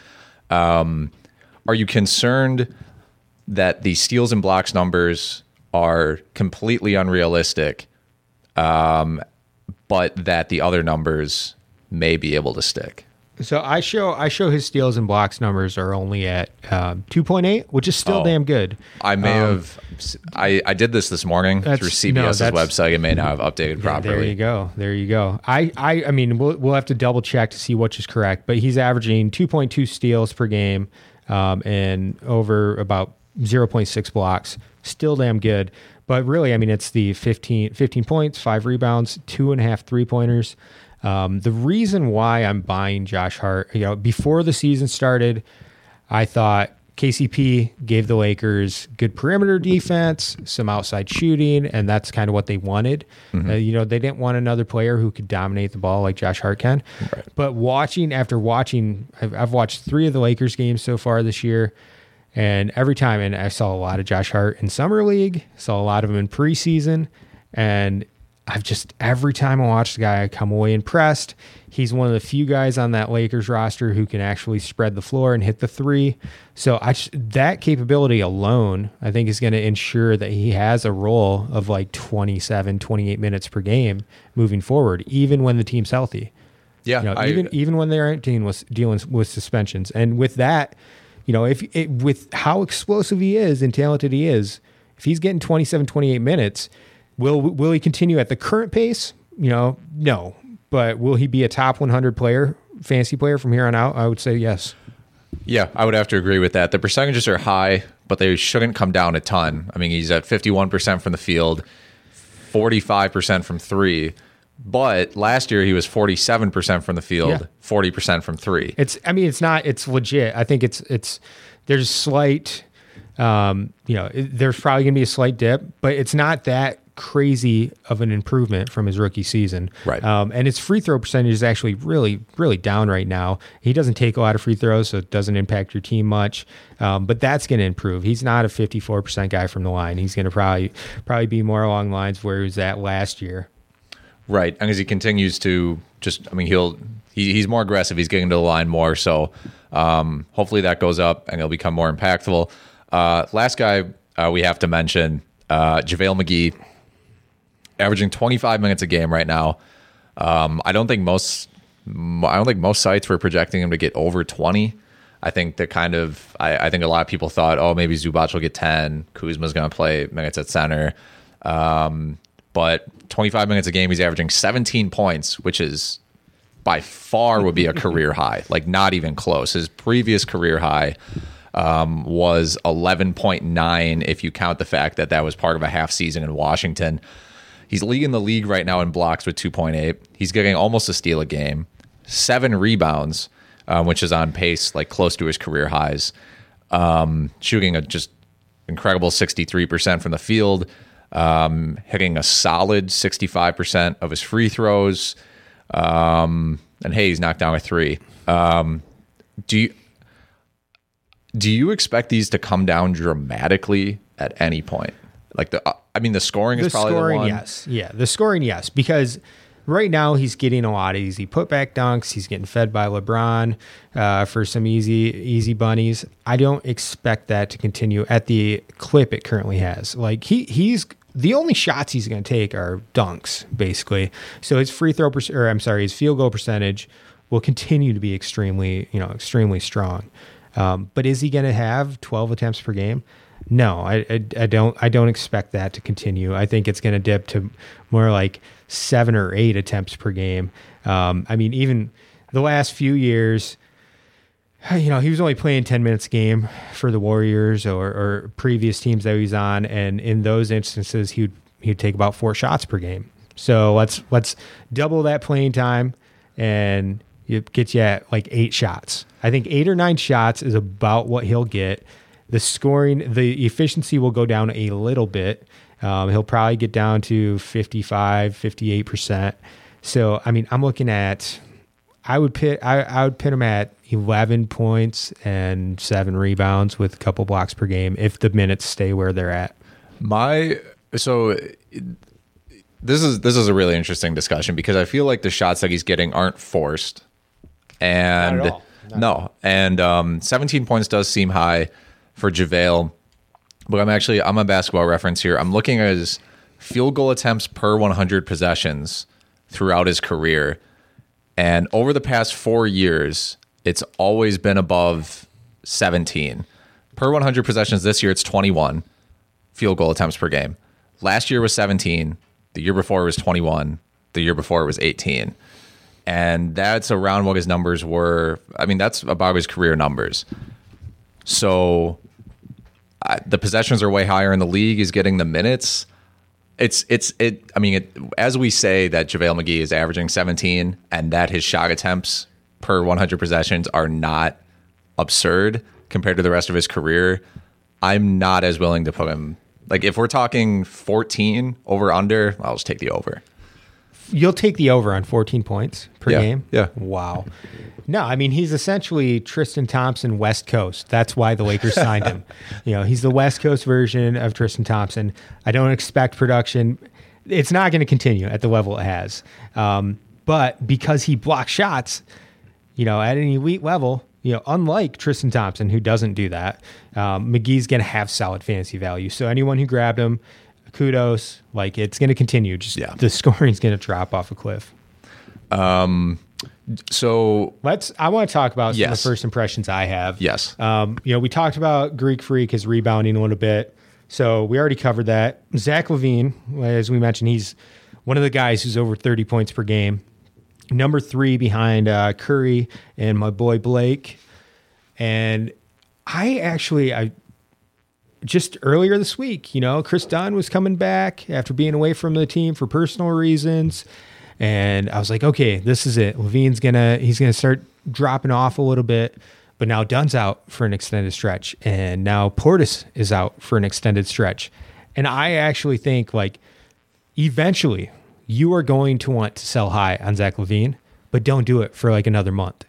Um, are you concerned that the steals and blocks numbers are completely unrealistic, um, but that the other numbers may be able to stick? So I show I show his steals and blocks numbers are only at um, 2.8, which is still Oh. damn good. I may Um, have. I, I did this this morning through That's- no, CBS's website. It may not have updated properly. There you go. There you go. I, I, I mean, we'll, we'll have to double check to see which is correct, but he's averaging 2.2 steals per game um, and over about 0.6 blocks. Still damn good. But really, I mean, it's the 15, 15 points, five rebounds, two and a half three pointers. Um, the reason why I'm buying Josh Hart, you know, before the season started, I thought KCP gave the Lakers good perimeter defense, some outside shooting, and that's kind of what they wanted. Mhm. Uh, you know, they didn't want another player who could dominate the ball like Josh Hart can. But watching after watching, I've, I've watched three of the Lakers games so far this year, and every time, and I saw a lot of Josh Hart in summer league, saw a lot of him in preseason, and I've just every time I watch the guy, I come away impressed. He's one of the few guys on that Lakers roster who can actually spread the floor and hit the three. So I just, that capability alone, I think, is going to ensure that he has a role of like 27, 28 minutes per game moving forward, even when the team's healthy. Yeah, You know, I- even even when they aren't dealing with dealing with suspensions, and with that, you know, if it, with how explosive he is and talented he is, if he's getting 27, 28 minutes, will will he continue at the current pace? You know, no. But will he be a top 100 player, fantasy player from here on out? I would say yes. Yeah, I would have to agree with that. The percentages are high, but they shouldn't come down a ton. I mean, he's at 51% from the field, 45% from three. But last year he was 47% from the field, Yeah. 40% from three. It's I mean it's not it's legit. I think it's it's there's slight um you know it- there's probably going to be a slight dip, but it's not that crazy of an improvement from his rookie season. Right. Um, and his free throw percentage is actually really, really down right now. He doesn't take a lot of free throws, so it doesn't impact your team much. Um, but that's going to improve. He's not a 54% guy from the line. He's going to probably probably be more along the lines where he was at last year. Right, and as he continues to just, I mean, he'll he, he's more aggressive. He's getting to the line more, so um, hopefully that goes up and he'll become more impactful. Uh, last guy uh, we have to mention, uh, JaVale McGee, averaging 25 minutes a game right now. Um, I don't think most I don't think most sites were projecting him to get over 20. I think that kind of I, I think a lot of people thought, oh, maybe Zubac will get 10. Kuzma's going to play minutes at center. Um, but 25 minutes a game, he's averaging 17 points, which is by far would be a career *laughs* high, like not even close. His previous career high um, was 11.9 if you count the fact that that was part of a half season in Washington. He's leading the league right now in blocks with 2.8. He's getting almost a steal a game, seven rebounds, um, which is on pace, like close to his career highs. Um, shooting a just incredible 63% from the field, um, hitting a solid 65% of his free throws. Um, and hey, he's knocked down a three. Um, do you do you expect these to come down dramatically at any point? Like the, uh, I mean, the scoring is probably scoring, the one. yes, yeah, the scoring, yes, because right now he's getting a lot of easy putback dunks. He's getting fed by LeBron uh, for some easy easy bunnies. I don't expect that to continue at the clip it currently has. Like he he's the only shots he's going to take are dunks, basically. So his free throw, per- or I'm sorry, his field goal percentage will continue to be extremely, you know, extremely strong. Um, but is he going to have 12 attempts per game? No, I, I, I don't. I don't expect that to continue. I think it's going to dip to more like seven or eight attempts per game. Um, I mean, even the last few years, you know, he was only playing 10 minutes a game for the Warriors or, or previous teams that he was on. And in those instances, he would, he'd take about four shots per game. So let's, let's double that playing time and it gets you at like eight shots. I think eight or nine shots is about what he'll get. The scoring, the efficiency will go down a little bit. Um, he'll probably get down to 55, 58%. So, I mean, I'm looking at, I would pit, I, I would pit him at 11 points and seven rebounds with a couple blocks per game if the minutes stay where they're at. My so this is this is a really interesting discussion because I feel like the shots that he's getting aren't forced, and Not at all. no, and um, 17 points does seem high for JaVale, but I'm actually I'm a basketball reference here. I'm looking at his field goal attempts per 100 possessions throughout his career, and over the past four years, it's always been above 17 per 100 possessions. This year, it's 21 field goal attempts per game. Last year was 17. The year before was 21. The year before it was 18. And that's around what his numbers were. I mean, that's about his career numbers. So uh, the possessions are way higher in the league. He's getting the minutes. It's it's it. I mean, it, as we say that JaVale McGee is averaging 17, and that his shot attempts per 100 possessions are not absurd compared to the rest of his career. I'm not as willing to put him like if we're talking 14 over under, I'll just take the over. You'll take the over on 14 points per Yeah, game? yeah. Wow. No, I mean, he's essentially Tristan Thompson West Coast. That's why the Lakers *laughs* signed him. You know, he's the West Coast version of Tristan Thompson. I don't expect production. It's not going to continue at the level it has. Um, but because he blocks shots, you know, at an elite level, you know, unlike Tristan Thompson, who doesn't do that, um, McGee's going to have solid fantasy value. So anyone who grabbed him, kudos. Like it's going to continue. Just Yeah. the *laughs* scoring's going to drop off a cliff. Um, so Let's. I want to talk about some of the first impressions I have. Yes. Um, you know, we talked about Greek Freak, his rebounding a little bit. So we already covered that. Zach LaVine, as we mentioned, he's one of the guys who's over 30 points per game. Number three behind uh, Curry and my boy Blake. And I actually, I just earlier this week, you know, Kris Dunn was coming back after being away from the team for personal reasons. And I was like, okay, this is it. LaVine's gonna he's gonna start dropping off a little bit. But now Dunn's out for an extended stretch. And now Portis is out for an extended stretch. And I actually think like eventually you are going to want to sell high on Zach LaVine, but don't do it for like another month.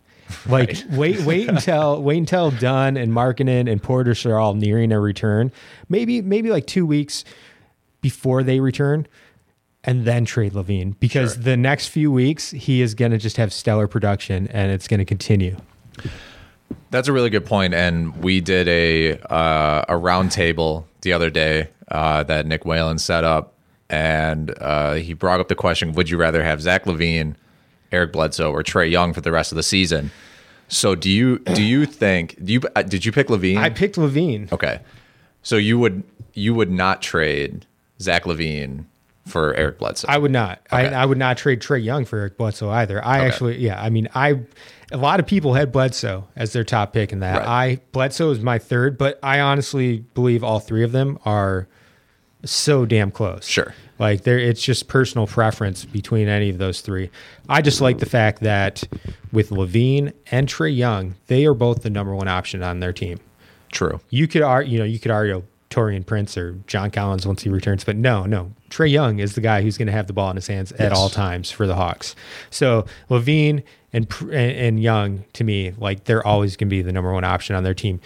Like right. wait, wait *laughs* until wait until Dunn and Markkanen and Porter are all nearing a return. Maybe maybe like two weeks before they return, and then trade LaVine because sure. the next few weeks he is going to just have stellar production and it's going to continue. That's a really good point, and we did a uh, a roundtable the other day uh, that Nick Whalen set up, and uh, he brought up the question: Would you rather have Zach LaVine, Eric Bledsoe, or Trae Young for the rest of the season? So, do you do you think do you uh, did you pick LaVine? I picked LaVine. Okay, so you would you would not trade Zach LaVine for Eric Bledsoe. I would not. Okay. I, I, would not trade Trae Young for Eric Bledsoe either. I okay. actually, yeah. I mean, I a lot of people had Bledsoe as their top pick in that. Right. I Bledsoe is my third, but I honestly believe all three of them are so damn close. Sure. Like there, it's just personal preference between any of those three. I just like the fact that with LaVine and Trae Young, they are both the number one option on their team. True. You could argue, you know, you could argue Taurean Prince or John Collins once he returns. But no, no, Trae Young is the guy who's going to have the ball in his hands at all times for the Hawks. So LaVine and and Young to me, like they're always going to be the number one option on their team.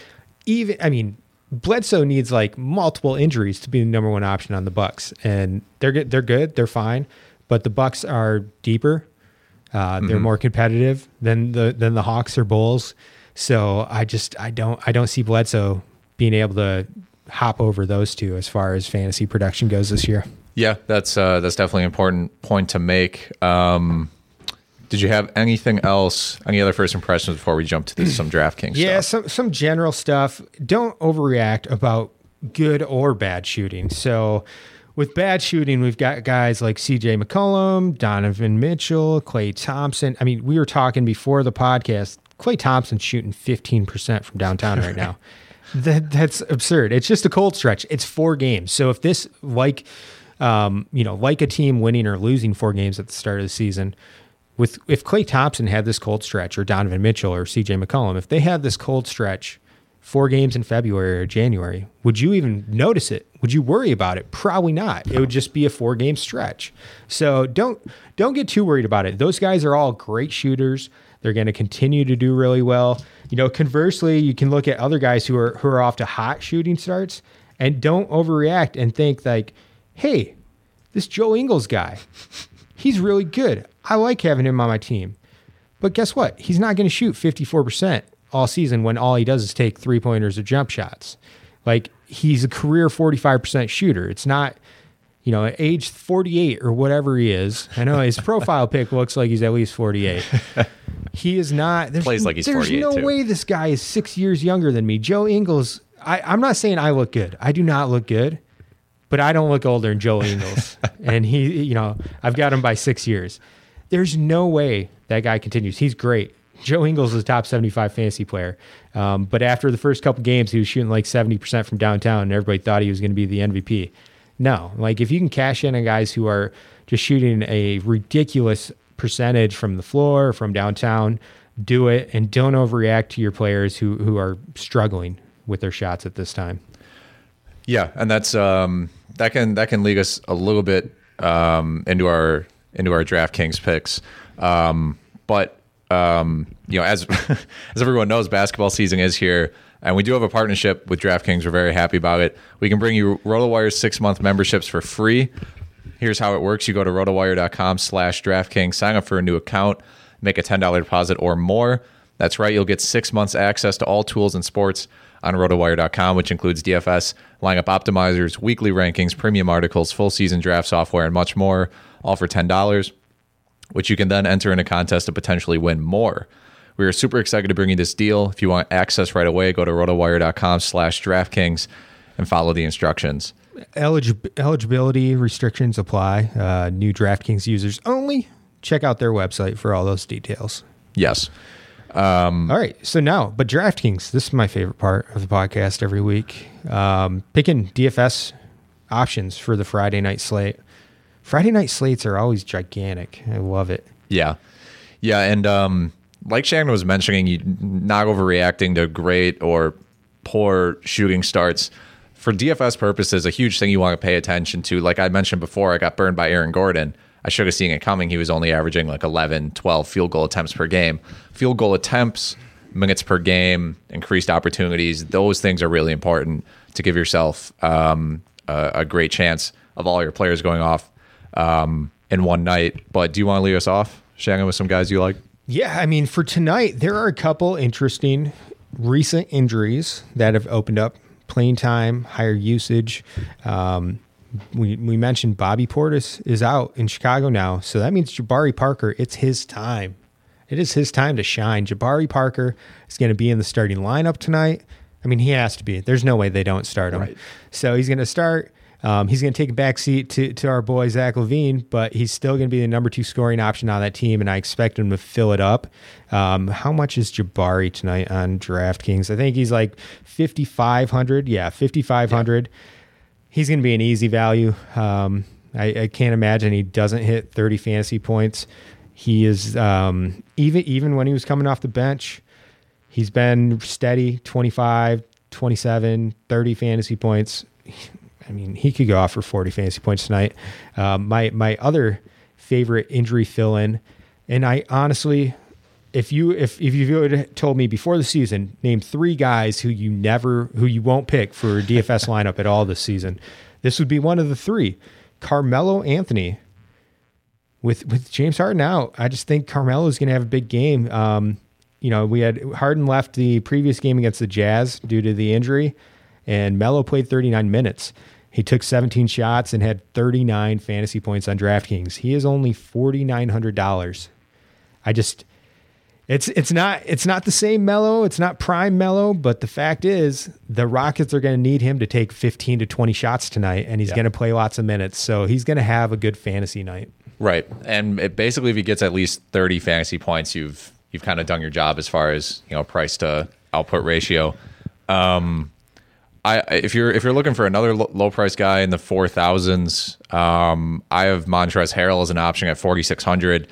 Even I mean, Bledsoe needs like multiple injuries to be the number one option on the Bucks, and they're good. They're good. They're fine, but the Bucks are deeper. Uh, they're mm-hmm. more competitive than the than the Hawks or Bulls. So I just I don't I don't see Bledsoe being able to hop over those two as far as fantasy production goes this year. Yeah, that's uh, that's definitely an important point to make. Um, did you have anything else? Any other first impressions before we jump to this, some DraftKings? Yeah, stuff? some some general stuff. Don't overreact about good or bad shooting. So. With bad shooting, we've got guys like CJ McCollum, Donovan Mitchell, Klay Thompson. I mean, we were talking before the podcast. Klay Thompson's shooting 15% from downtown right now. *laughs* That that's absurd. It's just a cold stretch. It's four games. So if this like um, you know, like a team winning or losing four games at the start of the season, with if Klay Thompson had this cold stretch or Donovan Mitchell or CJ McCollum, if they had this cold stretch four games in February or January, would you even notice it? Would you worry about it? Probably not. It would just be a four game stretch. So don't don't get too worried about it. Those guys are all great shooters. They're going to continue to do really well. You know, conversely, you can look at other guys who are who are off to hot shooting starts and don't overreact and think like, "Hey, this Joe Ingles guy, he's really good. I like having him on my team." But guess what? He's not going to shoot 54% all season when all he does is take three-pointers or jump shots. Like he's a career 45% shooter. It's not you know, at age 48 or whatever he is. I know his profile *laughs* pic looks like he's at least 48. *laughs* He is not. There's, Plays like he's There's no too. way this guy is six years younger than me. Joe Ingles. I, I'm not saying I look good. I do not look good, but I don't look older than Joe Ingles. *laughs* and he, you know, I've got him by six years. There's no way that guy continues. He's great. Joe Ingles is a top 75 fantasy player. Um, but after the first couple games, he was shooting like 70% from downtown, and everybody thought he was going to be the MVP. No, like if you can cash in on guys who are just shooting a ridiculous percentage from the floor, from downtown, do it and don't overreact to your players who who are struggling with their shots at this time. Yeah, and that's um, that can that can lead us a little bit um, into our into our DraftKings picks. Um, but um, you know, as *laughs* as everyone knows, basketball season is here, and we do have a partnership with DraftKings. We're very happy about it. We can bring you RotoWire's six month memberships for free. Here's how it works. You go to rotowire.com slash DraftKings, sign up for a new account, make a $10 deposit or more. That's right. You'll get six months access to all tools and sports on rotowire.com, which includes DFS, lineup optimizers, weekly rankings, premium articles, full season draft software, and much more, all for $10, which you can then enter in a contest to potentially win more. We are super excited to bring you this deal. If you want access right away, go to rotowire.com slash DraftKings and follow the instructions. Elig- eligibility restrictions apply. Uh, new DraftKings users only. Check out their website for all those details. Yes. Um, all right. So now, but DraftKings, this is my favorite part of the podcast every week. Um, picking DFS options for the Friday night slate. Friday night slates are always gigantic. I love it. Yeah. Yeah. And um, like Shannon was mentioning, you not overreacting to great or poor shooting starts for DFS purposes, a huge thing you want to pay attention to. Like I mentioned before, I got burned by Aaron Gordon. I should have seen it coming. He was only averaging like 11, 12 field goal attempts per game. Field goal attempts, minutes per game, increased opportunities, those things are really important to give yourself um, a, a, great chance of all your players going off um, in one night. But do you want to lead us off, Shannon, with some guys you like? Yeah, I mean, for tonight, there are a couple interesting recent injuries that have opened up playing time, higher usage. Um, we, we mentioned Bobby Portis is out in Chicago now. So that means Jabari Parker, it's his time. It is his time to shine. Jabari Parker is going to be in the starting lineup tonight. I mean, he has to be. There's no way they don't start him. Right. So he's going to start. Um, he's going to take a backseat to, to our boy Zach LaVine, but he's still going to be the number two scoring option on that team, and I expect him to fill it up. Um, how much is Jabari tonight on DraftKings? I think he's like 5,500. Yeah, 5,500. Yeah. He's going to be an easy value. Um, I, I, can't imagine he doesn't hit 30 fantasy points. He is um, even even when he was coming off the bench, he's been steady 25, 27, 30 fantasy points. I mean, he could go off for 40 fantasy points tonight. Um, my my other favorite injury fill in, and I honestly, if you if if you had told me before the season, name three guys who you never who you won't pick for a DFS *laughs* lineup at all this season, this would be one of the three. Carmelo Anthony. With with James Harden out, I just think Carmelo is going to have a big game. Um, you know, we had Harden left the previous game against the Jazz due to the injury, and Melo played 39 minutes. He took 17 shots and had 39 fantasy points on DraftKings. He is only $4,900. I just, it's it's not it's not the same Melo It's not prime Melo but the fact is the Rockets are going to need him to take 15 to 20 shots tonight, and he's yeah. going to play lots of minutes. So he's going to have a good fantasy night. Right, and it, basically, if he gets at least 30 fantasy points, you've you've kind of done your job as far as you know price to output ratio. Um, I if you're if you're looking for another low price guy in the four thousands, um, I have Montrezl Harrell as an option at forty six hundred.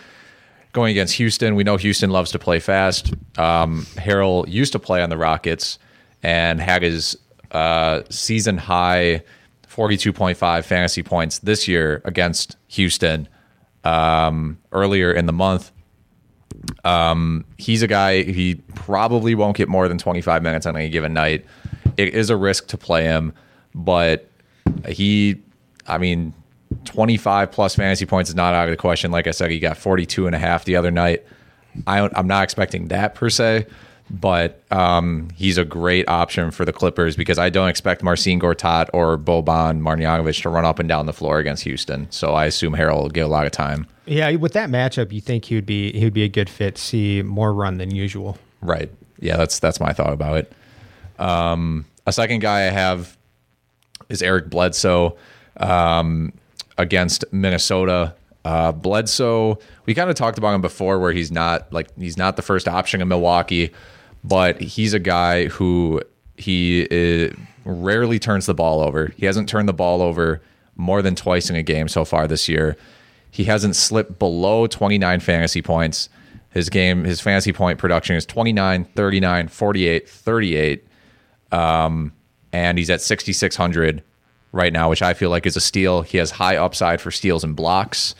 Going against Houston, we know Houston loves to play fast. Um, Harrell used to play on the Rockets and had his uh, season high forty two point five fantasy points this year against Houston um, earlier in the month. Um, he's a guy he probably won't get more than 25 minutes on any given night it is a risk to play him, but he, I mean, 25 plus fantasy points is not out of the question. Like I said, he got 42 and a half the other night. I, I'm not expecting that per se, but um, he's a great option for the Clippers because I don't expect Marcin Gortat or Boban Marjanovic to run up and down the floor against Houston. So I assume Harrell will get a lot of time. Yeah, with that matchup, you think he would be he would be a good fit. See more run than usual. Right. Yeah, that's that's my thought about it. Um, a second guy I have is Eric Bledsoe um, against Minnesota. Uh, Bledsoe, we kind of talked about him before, where he's not like he's not the first option in Milwaukee, but he's a guy who he is, uh, rarely turns the ball over. He hasn't turned the ball over more than twice in a game so far this year. He hasn't slipped below 29 fantasy points. His game, his fantasy point production is 29, 39, 48, 38. Um, and he's at 6,600 right now, which I feel like is a steal. He has high upside for steals and blocks.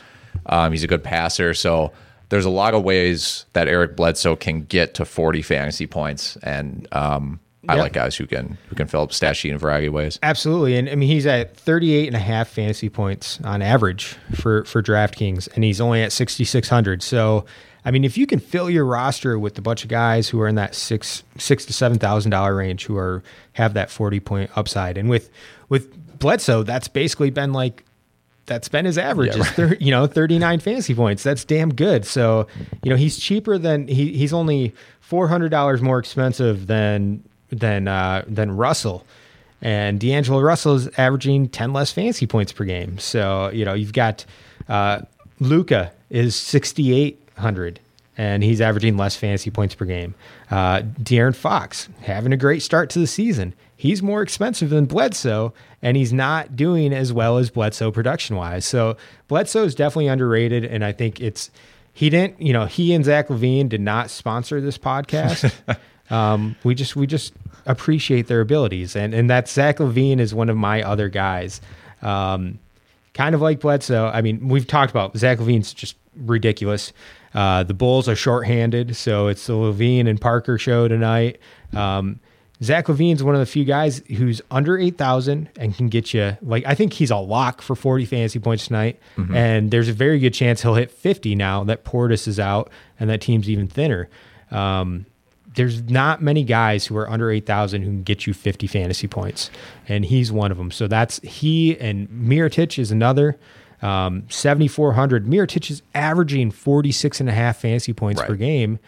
Um, he's a good passer. So there's a lot of ways that Eric Bledsoe can get to 40 fantasy points. And, um, I like guys who can who can fill up stat sheet in a variety of ways. Absolutely. And I mean he's at 38 and a half fantasy points on average for for DraftKings and he's only at 6600. So I mean, if you can fill your roster with a bunch of guys who are in that six six to seven thousand dollar range, who are have that forty point upside, and with with Bledsoe, that's basically been like that's been his average yeah, right. is 30, you know 39 fantasy points. That's damn good. So you know he's cheaper than he, he's only $400 more expensive than than uh, than russell. And d'angelo russell is averaging 10 less fantasy points per game. So you know you've got uh, luka is 68 hundred, and he's averaging less fantasy points per game. Uh, De'Aaron Fox having a great start to the season. He's more expensive than Bledsoe, and he's not doing as well as Bledsoe production wise. So Bledsoe is definitely underrated, and I think it's he didn't. You know, he and Zach LaVine did not sponsor this podcast. *laughs* Um, we just we just appreciate their abilities, and and that Zach LaVine is one of my other guys. Um, kind of like Bledsoe. I mean, we've talked about Zach LaVine's just ridiculous. Uh, the Bulls are shorthanded, so it's the LaVine and Parker show tonight. Um, Zach LaVine's one of the few guys who's under 8,000 and can get you, like, I think he's a lock for 40 fantasy points tonight. Mhm. And there's a very good chance he'll hit 50 now that Portis is out and that team's even thinner. Um, there's not many guys who are under 8,000 who can get you 50 fantasy points. And he's one of them. So that's he and Mirotic is another. Um, 7,400. Mirotic is averaging 46 and a half fantasy points per game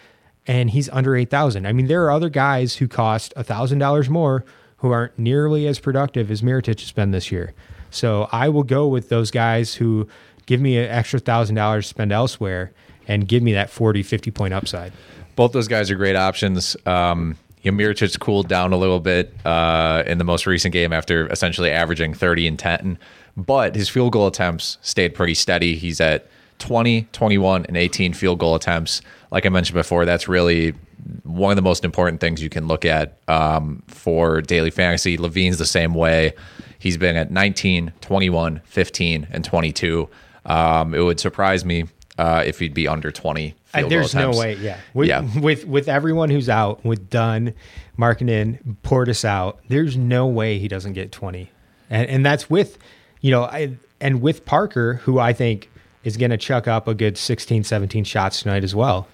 and he's under 8,000. I mean, there are other guys who cost $1,000 more who aren't nearly as productive as Mirotic has been this year. So I will go with those guys who give me an extra $1,000 to spend elsewhere and give me that 40, 50 point upside. Both those guys are great options. Um, you know, Mirotic cooled down a little bit uh, in the most recent game after essentially averaging 30 and 10, but his field goal attempts stayed pretty steady. He's at 20, 21, and 18 field goal attempts. Like I mentioned before, that's really one of the most important things you can look at um, for daily fantasy. LaVine's the same way. He's been at 19, 21, 15, and 22. Um, it would surprise me uh, if he'd be under 20. Uh, there's no way. Yeah. With, yeah. with with everyone who's out, with Dunn, Markkanen, Portis out, there's no way he doesn't get 20. And and that's with, you know, I, and with Parker, who I think is going to chuck up a good 16, 17 shots tonight as well.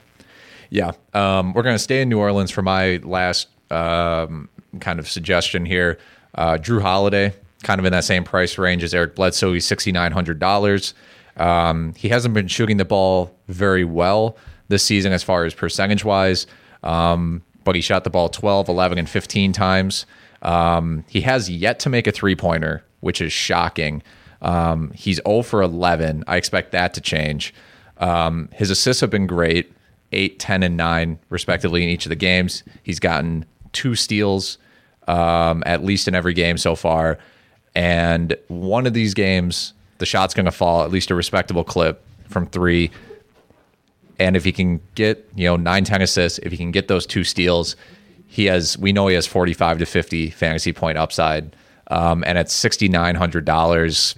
Yeah. Um, we're going to stay in New Orleans for my last um, kind of suggestion here. Uh, Jrue Holiday, kind of in that same price range as Eric Bledsoe. He's $6,900. Um, he hasn't been shooting the ball very well this season as far as percentage wise, um, but he shot the ball 12, 11, and 15 times. Um, he has yet to make a three pointer, which is shocking. Um, he's 0 for 11. I expect that to change. Um, his assists have been great 8, 10, and 9, respectively, in each of the games. He's gotten two steals um, at least in every game so far. And one of these games, the shot's going to fall at least a respectable clip from three. And if he can get, you know, 9, 10 assists, if he can get those two steals, he has, we know he has 45 to 50 fantasy point upside. Um, and at $6,900,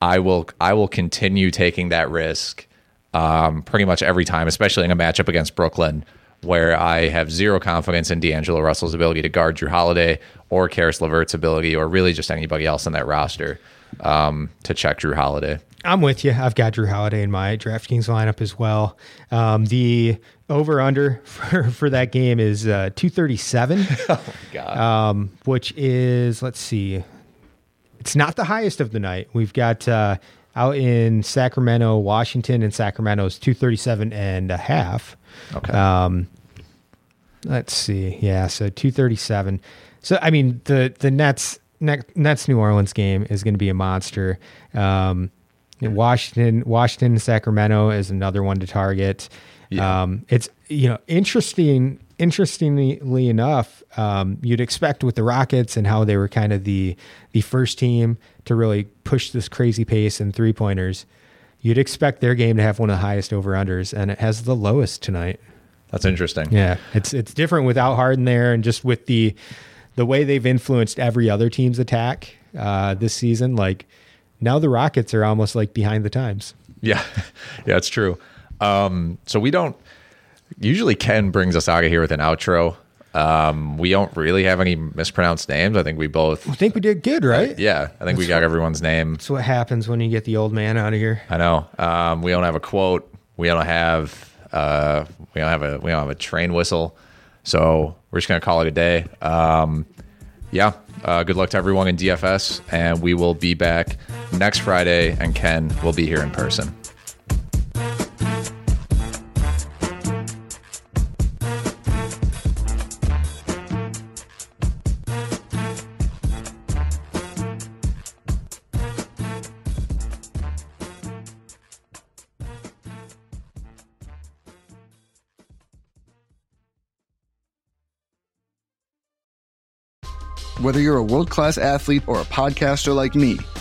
I will, I will continue taking that risk um, pretty much every time, especially in a matchup against Brooklyn, where I have zero confidence in D'Angelo Russell's ability to guard Jrue Holiday or Caris LeVert's ability, or really just anybody else on that roster um, to check Jrue Holiday. I'm with you. I've got Jrue Holiday in my DraftKings lineup as well. Um, the over under *laughs* for, for that game is uh, 237. *laughs* God. Um, which is, let's see, it's not the highest of the night. We've got uh, out in Sacramento, Washington, and Sacramento is 237 and a half. Okay. Um, let's see. Yeah, so 237. So I mean the the Nets Nets New Orleans game is going to be a monster. Um, Washington Washington Sacramento is another one to target. Um, it's you know interesting. Interestingly enough, um, you'd expect with the Rockets and how they were kind of the the first team to really push this crazy pace and three pointers, you'd expect their game to have one of the highest over unders, and it has the lowest tonight. That's interesting. Yeah, it's it's different without Harden there, and just with the the way they've influenced every other team's attack uh, this season. Like now, the Rockets are almost like behind the times. Yeah, *laughs* yeah, it's true. Um, so we don't usually Ken brings us out of here with an outro. Um, we don't really have any mispronounced names. I think we both. I think we did good, right? Yeah, I think we got what- everyone's name. That's what happens when you get the old man out of here. I know. Um, we don't have a quote. We don't have. Uh, we don't have a. We don't have a train whistle. So we're just gonna call it a day. Um, yeah. Uh, good luck to everyone in DFS, and we will be back next Friday. And Ken will be here in person. Whether you're a world class athlete or a podcaster like me,